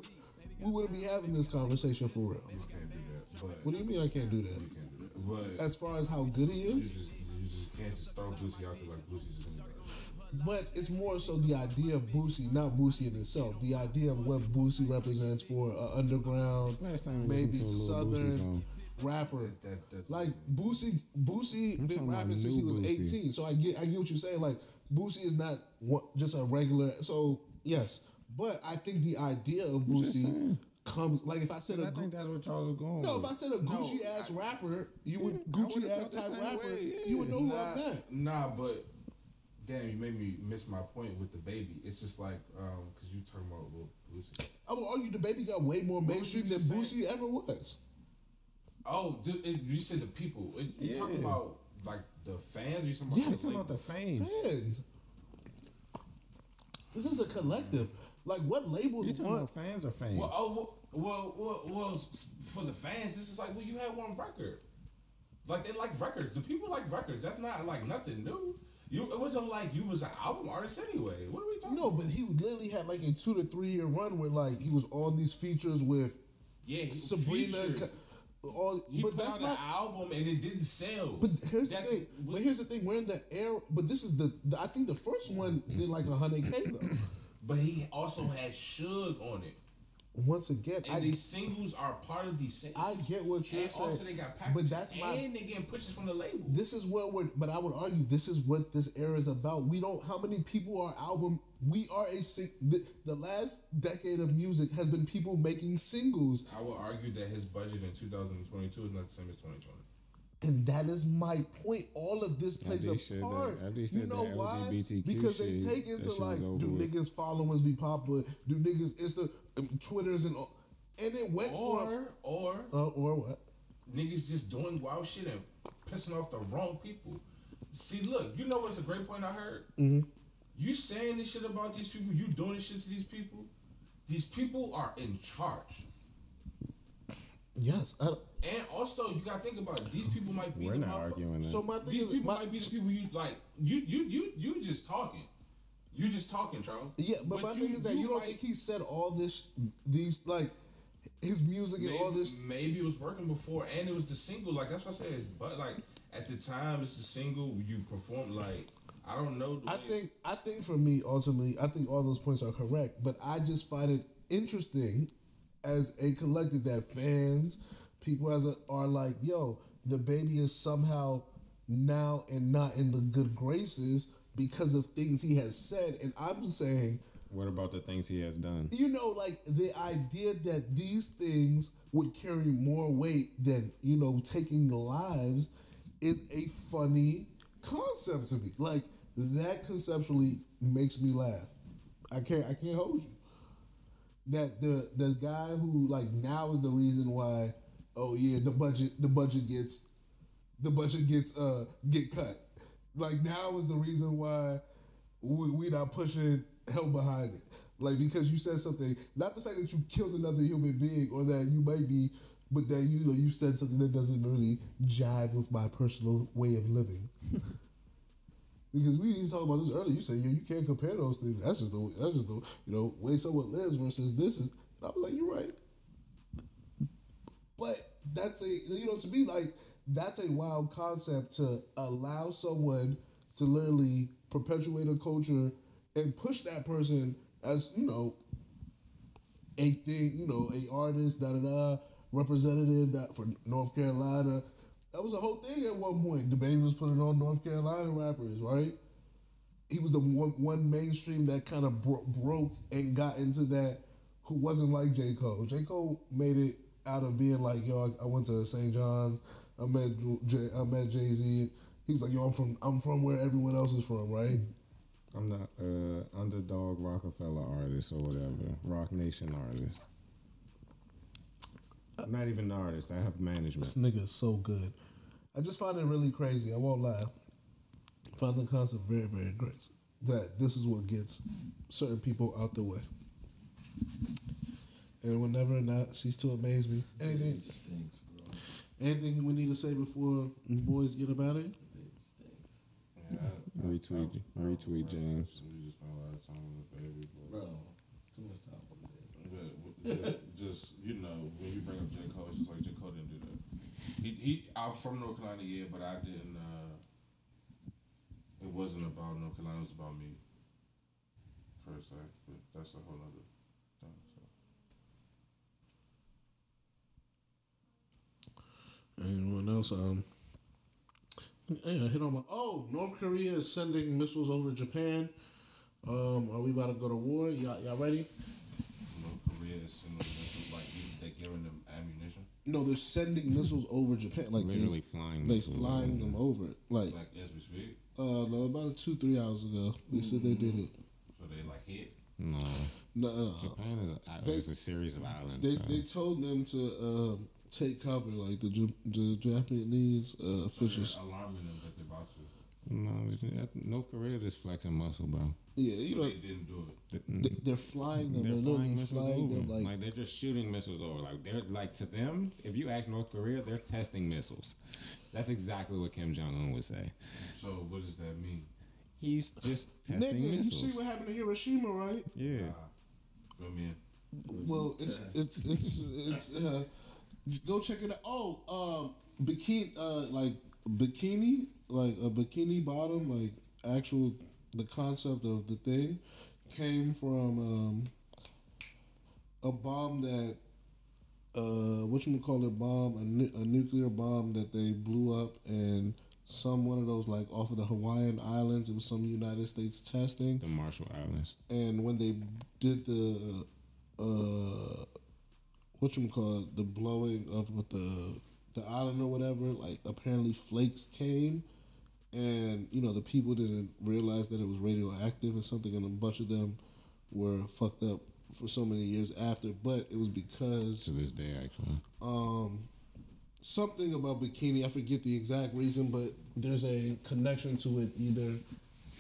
C: we wouldn't be having this conversation for real.
F: You can't do that. But
C: What do you mean I can't do that?
F: you can't do that. But
C: As far as how good he
F: you
C: is,
F: just you just can't just throw Boosie out there like Boosie just in there.
C: but it's more so the idea of Boosie, not Boosie in itself. The idea of what Boosie represents for an underground,
D: Last time
C: maybe
D: listened to a Lil Boosie
C: southern rapper.
F: That that's
C: Like Boosie, Boosie
D: I'm
C: been rapping since he was
D: Boosie.
C: 18. So I get, I get what you're saying. Like Boosie is not what, just a regular. So yes, but I think the idea of
D: just
C: Boosie comes like if I said
D: I
C: a
D: think that's what Charles is going
C: no, if. I said a Gucci ass rapper, you would
D: I
C: Gucci ass type rapper,
D: way, yeah.
C: you would know who
F: nah,
C: I meant.
F: nah, but damn, you made me miss my point with DaBaby. It's just like um, cause you talking about Lil Boosie.
C: I would argue DaBaby got way more mainstream than
F: just
C: Boosie ever was.
F: Oh, dude, it's, you said the people. It- You
D: Yeah.
F: talking about like the fans? Or you talking about
C: Yes.
F: the
D: It's about the fame.
C: Fans. This is a collective. Like what labels
D: You talking
C: want?
D: about fans or fame?
F: Well, oh, well, well, well, for the fans, this is like, well, you had one record. Like they like records. The people like records. That's not like nothing new. You, it wasn't like you was an album artist anyway. What are we talking?
C: No, but he literally had like a two to three year run where like he was on these features with
F: yeah, he
C: Sabrina. All,
F: He
C: but
F: put
C: that's
F: out
C: not.
F: an album and it didn't sell.
C: But here's
F: That's-
C: the thing. But here's the thing. We're in the air. But this is the. the I think the first one did like a hundred k though.
F: But he also had Suge on it.
C: Once again,
F: And
C: I
F: these singles are part of these singles.
C: I get what you're
F: and
C: saying.
F: also they got packages.
C: but that's my.
F: and they getting pushes from the label.
C: This is what we're. But I would argue this is what this era is about. We don't. How many people are album? We are a. sing- The, the last decade of music has been people making singles,
F: I would argue that his budget in 2022 is not the same as 2020.
C: and that is my point. All of this plays
D: they
C: a part.
D: that-
C: you know why?
D: LGBTQ
C: Because they take into like, do niggas followings be popular? Do niggas Insta, Twitters, and all? And it went
F: Or
C: from.
F: or
C: Uh, or what?
F: niggas just doing wild shit and pissing off the wrong people. See, look, you know what's a great point I heard?
C: Mm-hmm.
F: You saying this shit about these people, you doing this shit to these people. These people are in charge.
C: Yes. I,
F: And also, you gotta think about it. These people might be
D: We're not arguing that.
C: so my thing
F: These
C: is,
F: people
C: my,
F: might be the people you like. You you you you just talking. You just talking, Charles.
C: Yeah, but, my thing is that you, don't
F: might-
C: think he said all this, these like his music and
F: maybe,
C: all this.
F: Maybe it was working before, and it was the single. Like that's what I said. It's, but like at the time, it's the single you perform. Like I don't know. The
C: I think I think for me ultimately, I think all those points are correct, but I just find it interesting as a collective that fans, people as a, are like, yo, DaBaby is somehow now and not in the good graces because of things he has said, and I'm saying.
D: What about the things he has done?
C: you know, like the idea that these things would carry more weight than you know taking lives is a funny concept to me. Like that conceptually makes me laugh. I can't. I can't hold you. that the the guy who like now is the reason why oh yeah the budget the budget gets the budget gets uh get cut like now is the reason why we, we not pushing hell behind it like because you said something not the fact that you killed another human being or that you might be but that you know you said something that doesn't really jive with my personal way of living because we even talked about this earlier. You said, "Yo, you can't compare those things. That's just the that's just the you know way someone lives versus this is." And I was like, "You're right," but that's a you know to me like that's a wild concept to allow someone to literally perpetuate a culture and push that person as you know a thing, you know, a artist, da da da, representative that for North Carolina. That was a whole thing at one point. DaBaby was putting on North Carolina rappers, right? He was the one, one mainstream that kind of bro- broke and got into that. Who wasn't like J Cole? J Cole made it out of being like, yo, I, I went to St. John's. I met J, I met Jay Z. He was like, yo, I'm from I'm from where everyone else is from, right?
D: I'm not uh, underdog Roc-A-Fella artist or whatever, Roc Nation artist. I'm not even an artist. I have management.
C: This nigga is so good. I just find it really crazy. I won't lie. I find the concept very, very crazy. That this is what gets certain people out the way. And it will never not cease to amaze me. Anything,
E: Stinks, bro.
C: Anything we need to say before the boys get about it?
F: Yeah, I-
D: Retweet, retweet, James.
F: We just spent a lot of time with DaBaby, but,
E: Bro, it's too much time for that.
F: but, but just you know, when you bring up J Cole, it's just like J Cole didn't do that. He, he I'm from North Carolina, yeah, but I didn't. uh It wasn't about North Carolina; it was about me. Per se, but that's a whole other thing. So.
C: Anyone else? Um, yeah, hit on my. Oh, North Korea is sending missiles over Japan. Um, are we about to go to war? Y'all, y'all ready?
F: North Korea is sending missiles, like you- they giving them ammunition,
C: No, they're sending missiles over Japan. Like
D: Literally
C: they,
D: flying
C: they flying
D: over
C: them over. Like
F: like as we speak.
C: uh, no, about two three hours ago, they said they did it.
F: So they like hit.
D: No,
C: No, no, no.
D: Japan is a,
C: They-
D: is a series of islands.
C: They
D: so.
C: they told them to um, take cover. Like the the Japanese uh,
F: So they're
C: officials.
F: alarming them that they're about to.
D: no, North Korea just flexing muscle, bro.
C: Yeah, you know
F: They didn't do it.
D: They-
C: they- they're flying them.
D: They're
C: They're,
D: flying missiles
C: flying
D: over.
C: them.
D: Like,
C: Like,
D: they're just shooting missiles over. Like they're like to them, if you ask North Korea, they're testing missiles. That's exactly what Kim Jong Un would say.
F: So what does that mean?
D: He's just testing
C: nigga, you
D: missiles.
C: see what happened to Hiroshima, right?
D: yeah.
F: Fill me in.
C: Well, it's it's it's it's uh, go check it out. Oh, um, bikini, uh, like bikini, like a bikini bottom, like actual the concept of the thing came from um, a bomb that uh, what you call it bomb a, nu- a nuclear bomb that they blew up and some one of those like off of the Hawaiian Islands. It was some United States testing
D: The Marshall Islands.
C: and when they did the uh what you call the blowing of with the the island or whatever, like apparently flakes came and you know the people didn't realize that it was radioactive or something and a bunch of them were fucked up for so many years after, but it was because
D: To this day, actually.
C: um, something about bikini. I forget the exact reason, but there's a connection to it. Either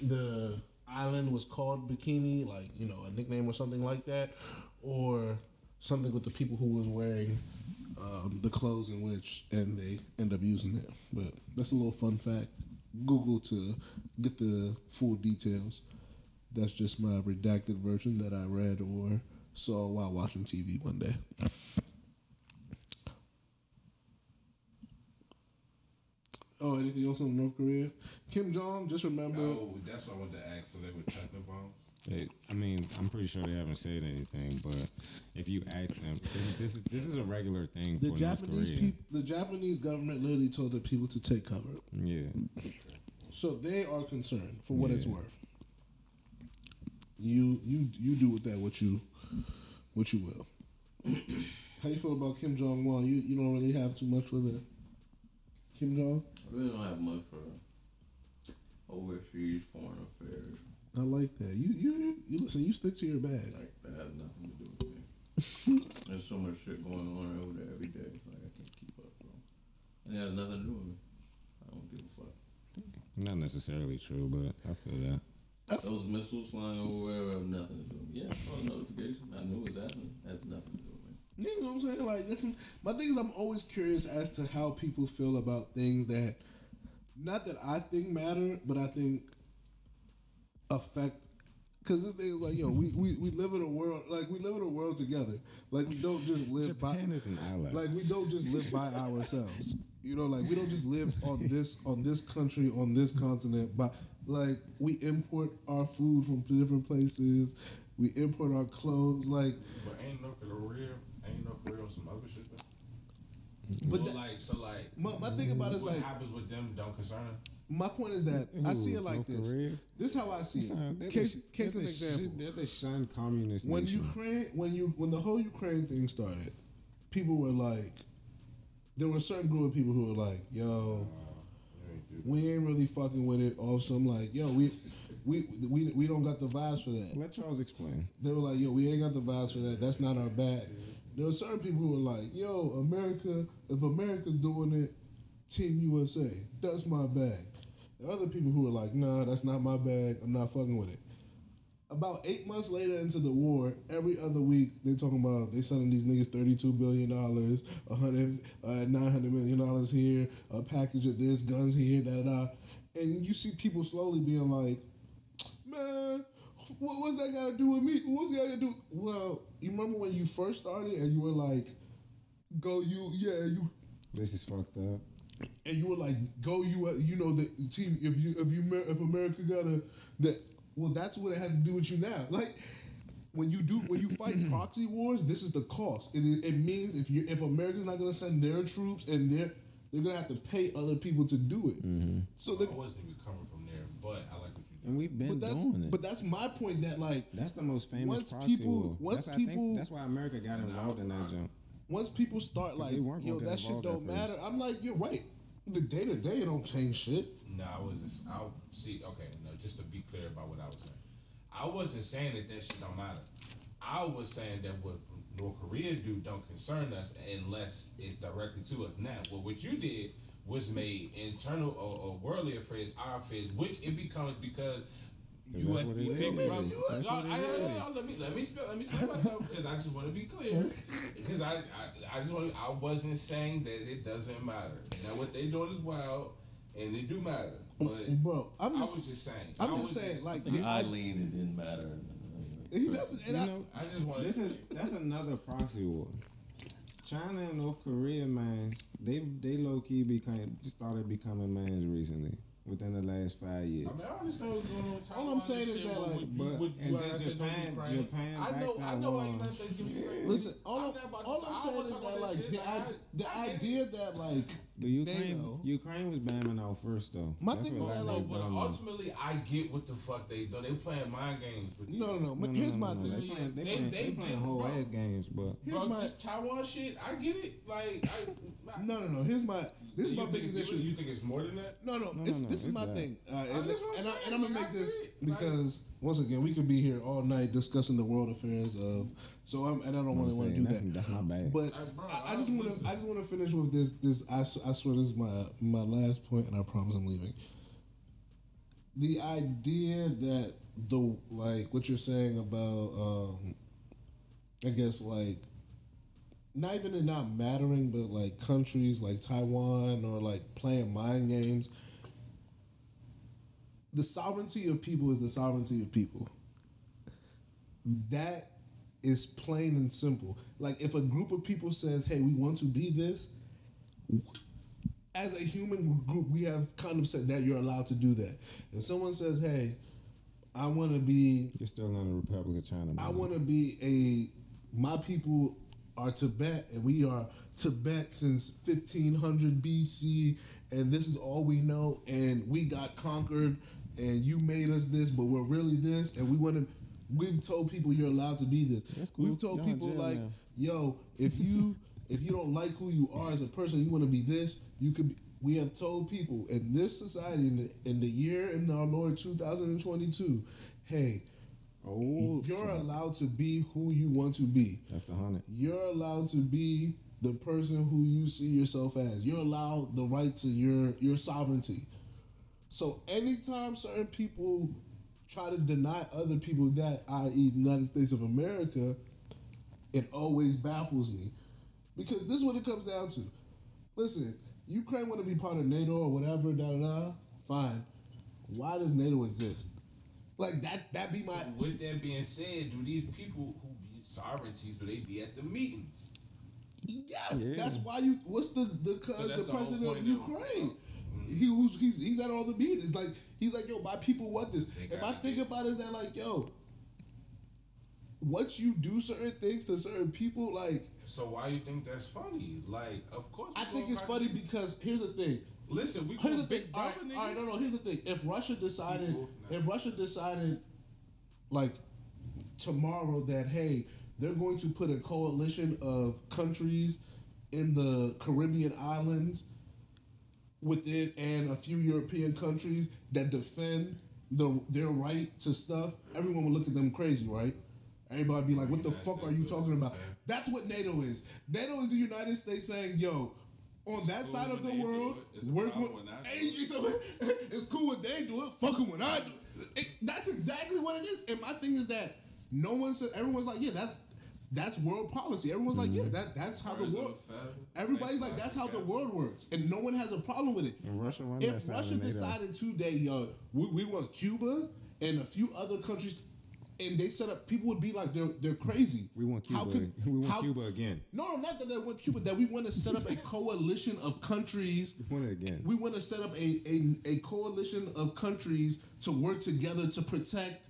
C: the island was called Bikini, like you know, a nickname or something like that, or something with the people who was wearing um, the clothes in which, and they end up using it. But that's a little fun fact. Google to get the full details. That's just my redacted version that I read or saw while watching TV one day. Oh, anything else on North Korea? Kim Jong, just remember.
F: Oh, that's what I wanted to ask. So they were testing bombs.
D: They, I mean, I'm pretty sure they haven't said anything, but if you ask them, this, this is this is a regular thing
C: The
D: for
C: Japanese
D: North Korea.
C: people, the Japanese government literally told the people to take cover.
D: yeah,
C: So they are concerned for what it's
D: Yeah.
C: worth. You you you do with that what you what you will. How you feel about Kim Jong Un? You you don't really have too much for the Kim Jong.
E: I really don't have much for overseas foreign affairs.
C: I like that. You you you listen. You stick to your bag.
E: Like that has nothing to do with me. There's so much shit going on over there every day. Like I can't keep up, bro. And it has nothing to do with me. I don't give a fuck.
D: Not necessarily true, but I feel that.
E: Those missiles flying over there have nothing to do with me. Yeah, I saw the notification. I knew it was happening. Has nothing to do with me.
C: You know what I'm saying? Like, listen, my thing is, I'm always curious as to how people feel about things that, not that I think matter, but I think affect. Because the thing is, like, yo, we, we, we live in a world, like, we live in a world together. Like, we don't just live by.
D: Is an ally.
C: Like, we don't just live by ourselves. You know, like, we don't just live on this on this country, on this continent, but like, we import our food from different places. We import our clothes, like.
F: But ain't North Korea, ain't North Korea on some other shit.
C: But
F: But
C: that-
F: like, so like,
C: My, my thing about it is like,
F: what
C: like
F: happens with them don't concern them.
C: My point is that I see it like this.
D: Korea?
C: This is how I see it.
D: they're
C: Case,
D: the-
C: case an
D: the
C: example.
D: shit- They're the shunned communist
C: When
D: nation.
C: Ukraine, when you when the whole Ukraine thing started, people were like, there were a certain group of people who were like, "Yo, we ain't really fucking with it." Or some like, "Yo, we." We, we, we don't got the vibes for that.
D: Let Charles explain.
C: They were like, yo, we ain't got the vibes for that. That's not our bag. There were certain people who were like, yo, America, if America's doing it, Team USA, that's my bag. Are other people who were like, nah, that's not my bag. I'm not fucking with it. About eight months later into the war, every other week they talking about they selling these niggas thirty two billion dollars, a hundred, uh, nine hundred million dollars here, a package of this, guns here, da da da, and you see people slowly being like, man, what, what's that got to do with me? What's that got to do? Well, you remember when you first started and you were like, go you, yeah, you,
D: This is fucked up.
C: And you were like, go you, uh, you know the team. If you, if you, if America got a that, well, that's what it has to do with you now. Like when you do, when you fight proxy wars, this is the cost. It, is- it means if you, if America's not going to send their troops and they're, they're gonna have to pay other people to do it. So the,
F: I wasn't even coming from there, but I like what you did.
D: And we've been
C: but that's
D: doing it.
C: but that's my point. That like
D: that's the most famous
C: once
D: proxy
C: people-
D: war.
C: once
D: that's, why I
C: people-
D: think, that's why America got involved in that jump.
C: Once people start like,
D: they weren't
C: yo,
D: gonna
C: that shit don't matter.
D: first.
C: I'm like, you're right. The day to day don't change shit.
F: No, I wasn't. I'll see. Okay, no. Just to be clear about what I was saying, I wasn't saying that that shit don't matter. I was saying that what North Korea do don't concern us unless it's directly to us. Now, well, what you did was made internal or, or worldly affairs our affairs, which it becomes because.
D: 'Cause that's what it
F: big
D: is.
F: brother-
D: That's what it
F: I- I-
D: is.
F: I- let me let me spell let me say myself because I just want to be clear because I, I I just want I wasn't saying that it doesn't matter. Now what they doing is wild and it do matter, but
C: Bro, I'm
F: I
C: just,
F: was just saying.
C: I'm
F: I
C: just
F: was
C: saying, like,
E: I think
C: the-
E: I lean it didn't matter.
C: he doesn't. And
D: You
C: I,
D: know,
F: I just want
D: this is that's another proxy war. China and North Korea, man, they they low key became just started becoming mans recently within the last five years.
F: I mean, I understand what's going on. with
C: All I'm saying is that, like,
F: what-
D: but-
F: what
D: and
F: United
D: then Japan- Japan
F: I
D: back
F: know, I know why United States give Ukraine.
C: listen, all,
F: I'm
C: I'm,
F: not about to
C: all I'm saying is
F: wanna
C: that like
F: that
C: the. I,
F: I-
C: the
F: I get it.
C: idea that like
D: the Ukraine,
C: NATO-
D: Ukraine was bamming out first though.
C: My
D: That's
C: thing
D: what
C: is
D: a
C: that, like,
F: But ultimately, I get what the fuck they do. They playing mind games with
C: no, no, no.
D: No, no,
C: Here's
D: no,
C: my thing.
D: They playing, they
F: They-
D: playing,
F: they
D: they playing whole ass games, but
C: Here's
F: Bro,
C: my
F: this Taiwan shit, I get it. Like,
C: no, no, no. Here's my this is my biggest issue.
F: You think it's more than that?
C: No, no,
D: No,
C: it's,
D: no, no,
C: this is my
D: that.
C: thing, uh, and,
F: I'm
C: and, I, and I'm gonna make this
F: get it. Like-
C: because once again we could be here all night discussing the world affairs of. So I'm, and I don't really want to do
D: that's,
C: that.
D: that's my bad.
C: But I, I
F: I
C: just want to. I just want to finish with this this I, s- I swear this is my my last point and I promise I'm leaving. The idea that the like what you're saying about um I guess like not even it not mattering but like countries like Taiwan or like playing mind games the sovereignty of people is the sovereignty of people that is plain and simple. Like if a group of people says, "Hey, we want to be this," as a human group, we have kind of said that you're allowed to do that. If someone says, "Hey, I want to be,
D: You're still not a Republic of China.
C: I want to be a, my people are Tibet, and we are Tibet since 1500 BC, and this is all we know, and we got conquered, and you made us this, but we're really this, and we want to." We've told people you're allowed to be this.
D: That's cool.
C: We've told
D: Y'all
C: people
D: jail
C: like,
D: now.
C: yo, if you if you don't like who you are as a person, you want to be this. You could. Be, we have told people in this society, in the in the year in our Lord 2022, hey,
D: Oh,
C: You're allowed to be who you want to be.
D: that's the hundred.
C: You're allowed to be the person who you see yourself as. You're allowed the right to your your sovereignty. So anytime certain people try to deny other people that, i.e., the United States of America, it always baffles me. Because this is what it comes down to. Listen, Ukraine want to be part of NATO or whatever, da da da. Fine. Why does NATO exist? Like that that be my
F: With that being said, do these people who be sovereignties, do they be at the meetings?
C: Yes,
D: Yeah.
C: that's why you. What's the the cuz
F: that's
C: the
F: the
C: president of
F: point of-
C: Ukraine? He was he's he's at all the meetings. Like he's like, yo, my people want this.
F: They
C: And my thing about it is that like, yo, once you do certain things to certain people, like
F: So why you think that's funny? Like, of course.
C: I think it's funny because here's the thing.
F: Listen, we
C: Here's the thing.
F: big
C: All right, all right, no, no. Here's the thing. If Russia decided, if Russia decided, like tomorrow, that hey, they're going to put a coalition of countries in the Caribbean islands within and a few European countries that defend the their right to stuff, everyone would look at them crazy, right? Everybody be like, "What the fuck are you talking about?" That's what NATO is. NATO is the United States saying, "Yo, on that
F: Cool
C: side of the
F: when they do
C: world,
F: it.
C: We're going.
F: when I do
C: Hey, it's, cool when they do it. Fuck 'em when I do it. It- That's exactly what it is. And my thing is that no one said. Everyone's like, "Yeah, that's." That's world policy. Everyone's like, yeah, mm-hmm. that that's how the world. Everybody's like, that's how the world works, and no one has a problem with it.
D: And Russia
C: If Russia decided today, yo, we, we want Cuba and a few other countries, and they set up, people would be like, they're they're crazy.
D: we want Cuba.
C: How could-
D: we want
C: how-
D: Cuba again.
C: No, no, not that they want Cuba. That we want to set up a coalition of countries.
D: We want it again.
C: We want to set up a, a a coalition of countries to work together to protect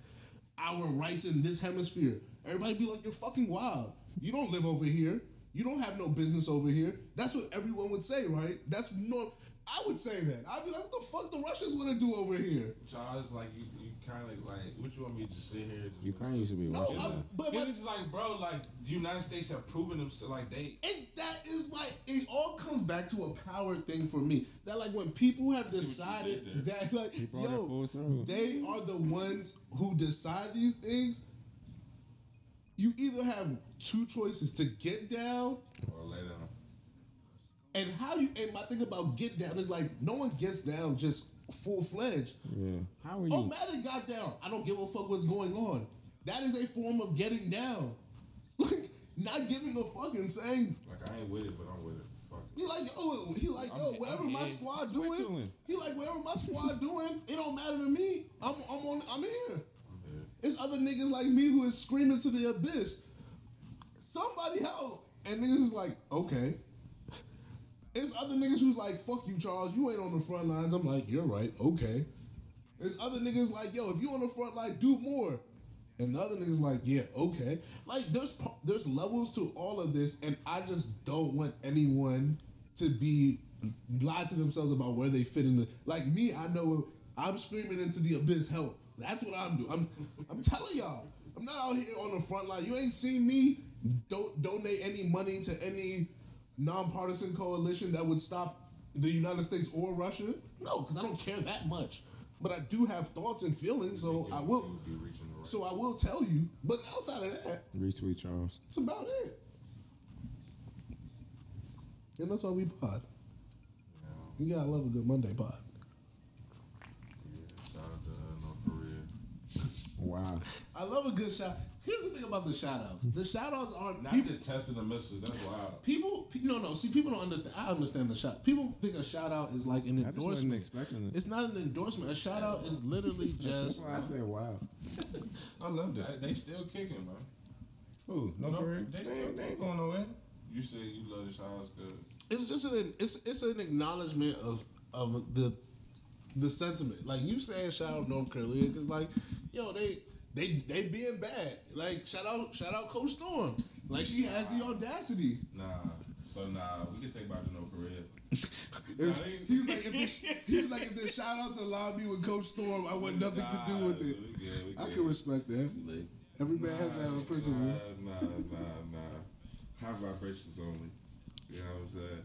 C: our rights in this hemisphere. Everybody be like, you're fucking wild. You don't live over here. You don't have no business over here. That's what everyone would say, right? That's no. I would say that. I'd be like, what the fuck the Russians want to do over here?
F: Charles, like you, you kind of like what you want me to just sit here? and just-
D: Ukraine used to be
C: No,
D: Russia.
C: I,
D: now.
C: but,
F: Because
C: but
F: it's like, bro, like the United States have proven themselves, like they.
C: And that is why it all comes back to a power thing for me. That like when people have decided that like yo, they are the ones who decide these things. You either have two choices to get down
F: Or lay down.
C: and how you and my thing about get down is like no one gets down just full fledged.
D: Yeah. How are you?
C: Oh Madden got down. I don't give a fuck what's going on. That is a form of getting down. Like not giving a fuck and saying
F: Like I ain't with it, but I'm with it. Fuck it.
C: He like, oh, he like, yo,
F: I'm- oh,
C: whatever
F: I'm
C: my
F: here.
C: squad doing. He like, whatever my squad doing, it don't matter to me. I'm, I'm on, I'm here. It's other niggas like me who is screaming to the abyss. Somebody help. And niggas is like, okay. It's other niggas who's like, fuck you, Charles. You ain't on the front lines. I'm like, you're right. Okay. There's other niggas like, yo, if you on the front line, do more. And the other niggas like, yeah, okay. Like there's there's levels to all of this, and I just don't want anyone to be lie to themselves about where they fit in the. Like me, I know I'm screaming into the abyss, help. That's what I'm doing. I'm I'm telling y'all, I'm not out here on the front line. You ain't seen me don't donate any money to any nonpartisan coalition that would stop the United States or Russia. No, because I don't care that much. But I do have thoughts and feelings, so I will.
F: Be reaching the right.
C: So I will tell you. But outside of that,
D: Retweet Charles.
C: It's about it. And that's why we pod. You gotta love a good Monday pod.
F: Yeah, shout out to uh, North Korea.
D: Wow.
C: I love a good shout. Here's the thing about the shout outs. The shout outs aren't
F: Not
C: people.
F: the testing the missiles. That's wild.
C: People, no, no. See, people don't understand. I understand the shout. People think a shout out is like an
D: I just wasn't
C: endorsement.
D: expecting it.
C: It's not an endorsement. A shout out is literally just
D: That's
C: just.
D: why I said wow. I loved it.
F: They, they still kicking, man.
D: Who? No,
F: No,
D: Korea?
F: they
D: They,
F: still-
D: ain't, they ain't going nowhere.
F: You say you love the Charles good.
C: It's just an. It's it's an acknowledgement of of the the sentiment. Like you saying, shout out North Korea because like, yo, they. They, they being bad. Like shout out shout out Coach Storm. Like she has the audacity.
F: Nah. So nah, we can take back to North Korea.
C: If- he was like, if the, he was like, if the shout outs allow me with Coach Storm, I want nothing to do with it.
F: We good, we
C: I can respect that. Every man has to have a principle.
F: Nah, nah, nah, nah. High vibrations only. You know what I'm saying?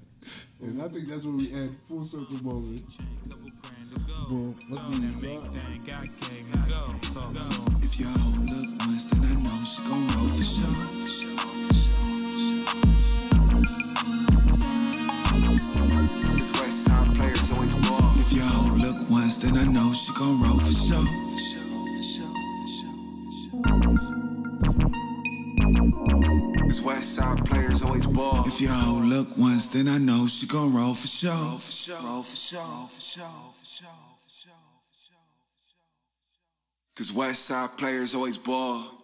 C: And I think that's where we add full circle moment.
B: If y'all look once,
C: then I
B: know she
C: gon'
B: roll for sure. This West Side players always ball.
A: If y'all look once, then I know she gon' roll for sure. West Side players always ball. If your hoe look once, then I know she gon' roll for sure. Roll for sure. Roll for sure. Roll for sure. Cause West Side players always ball.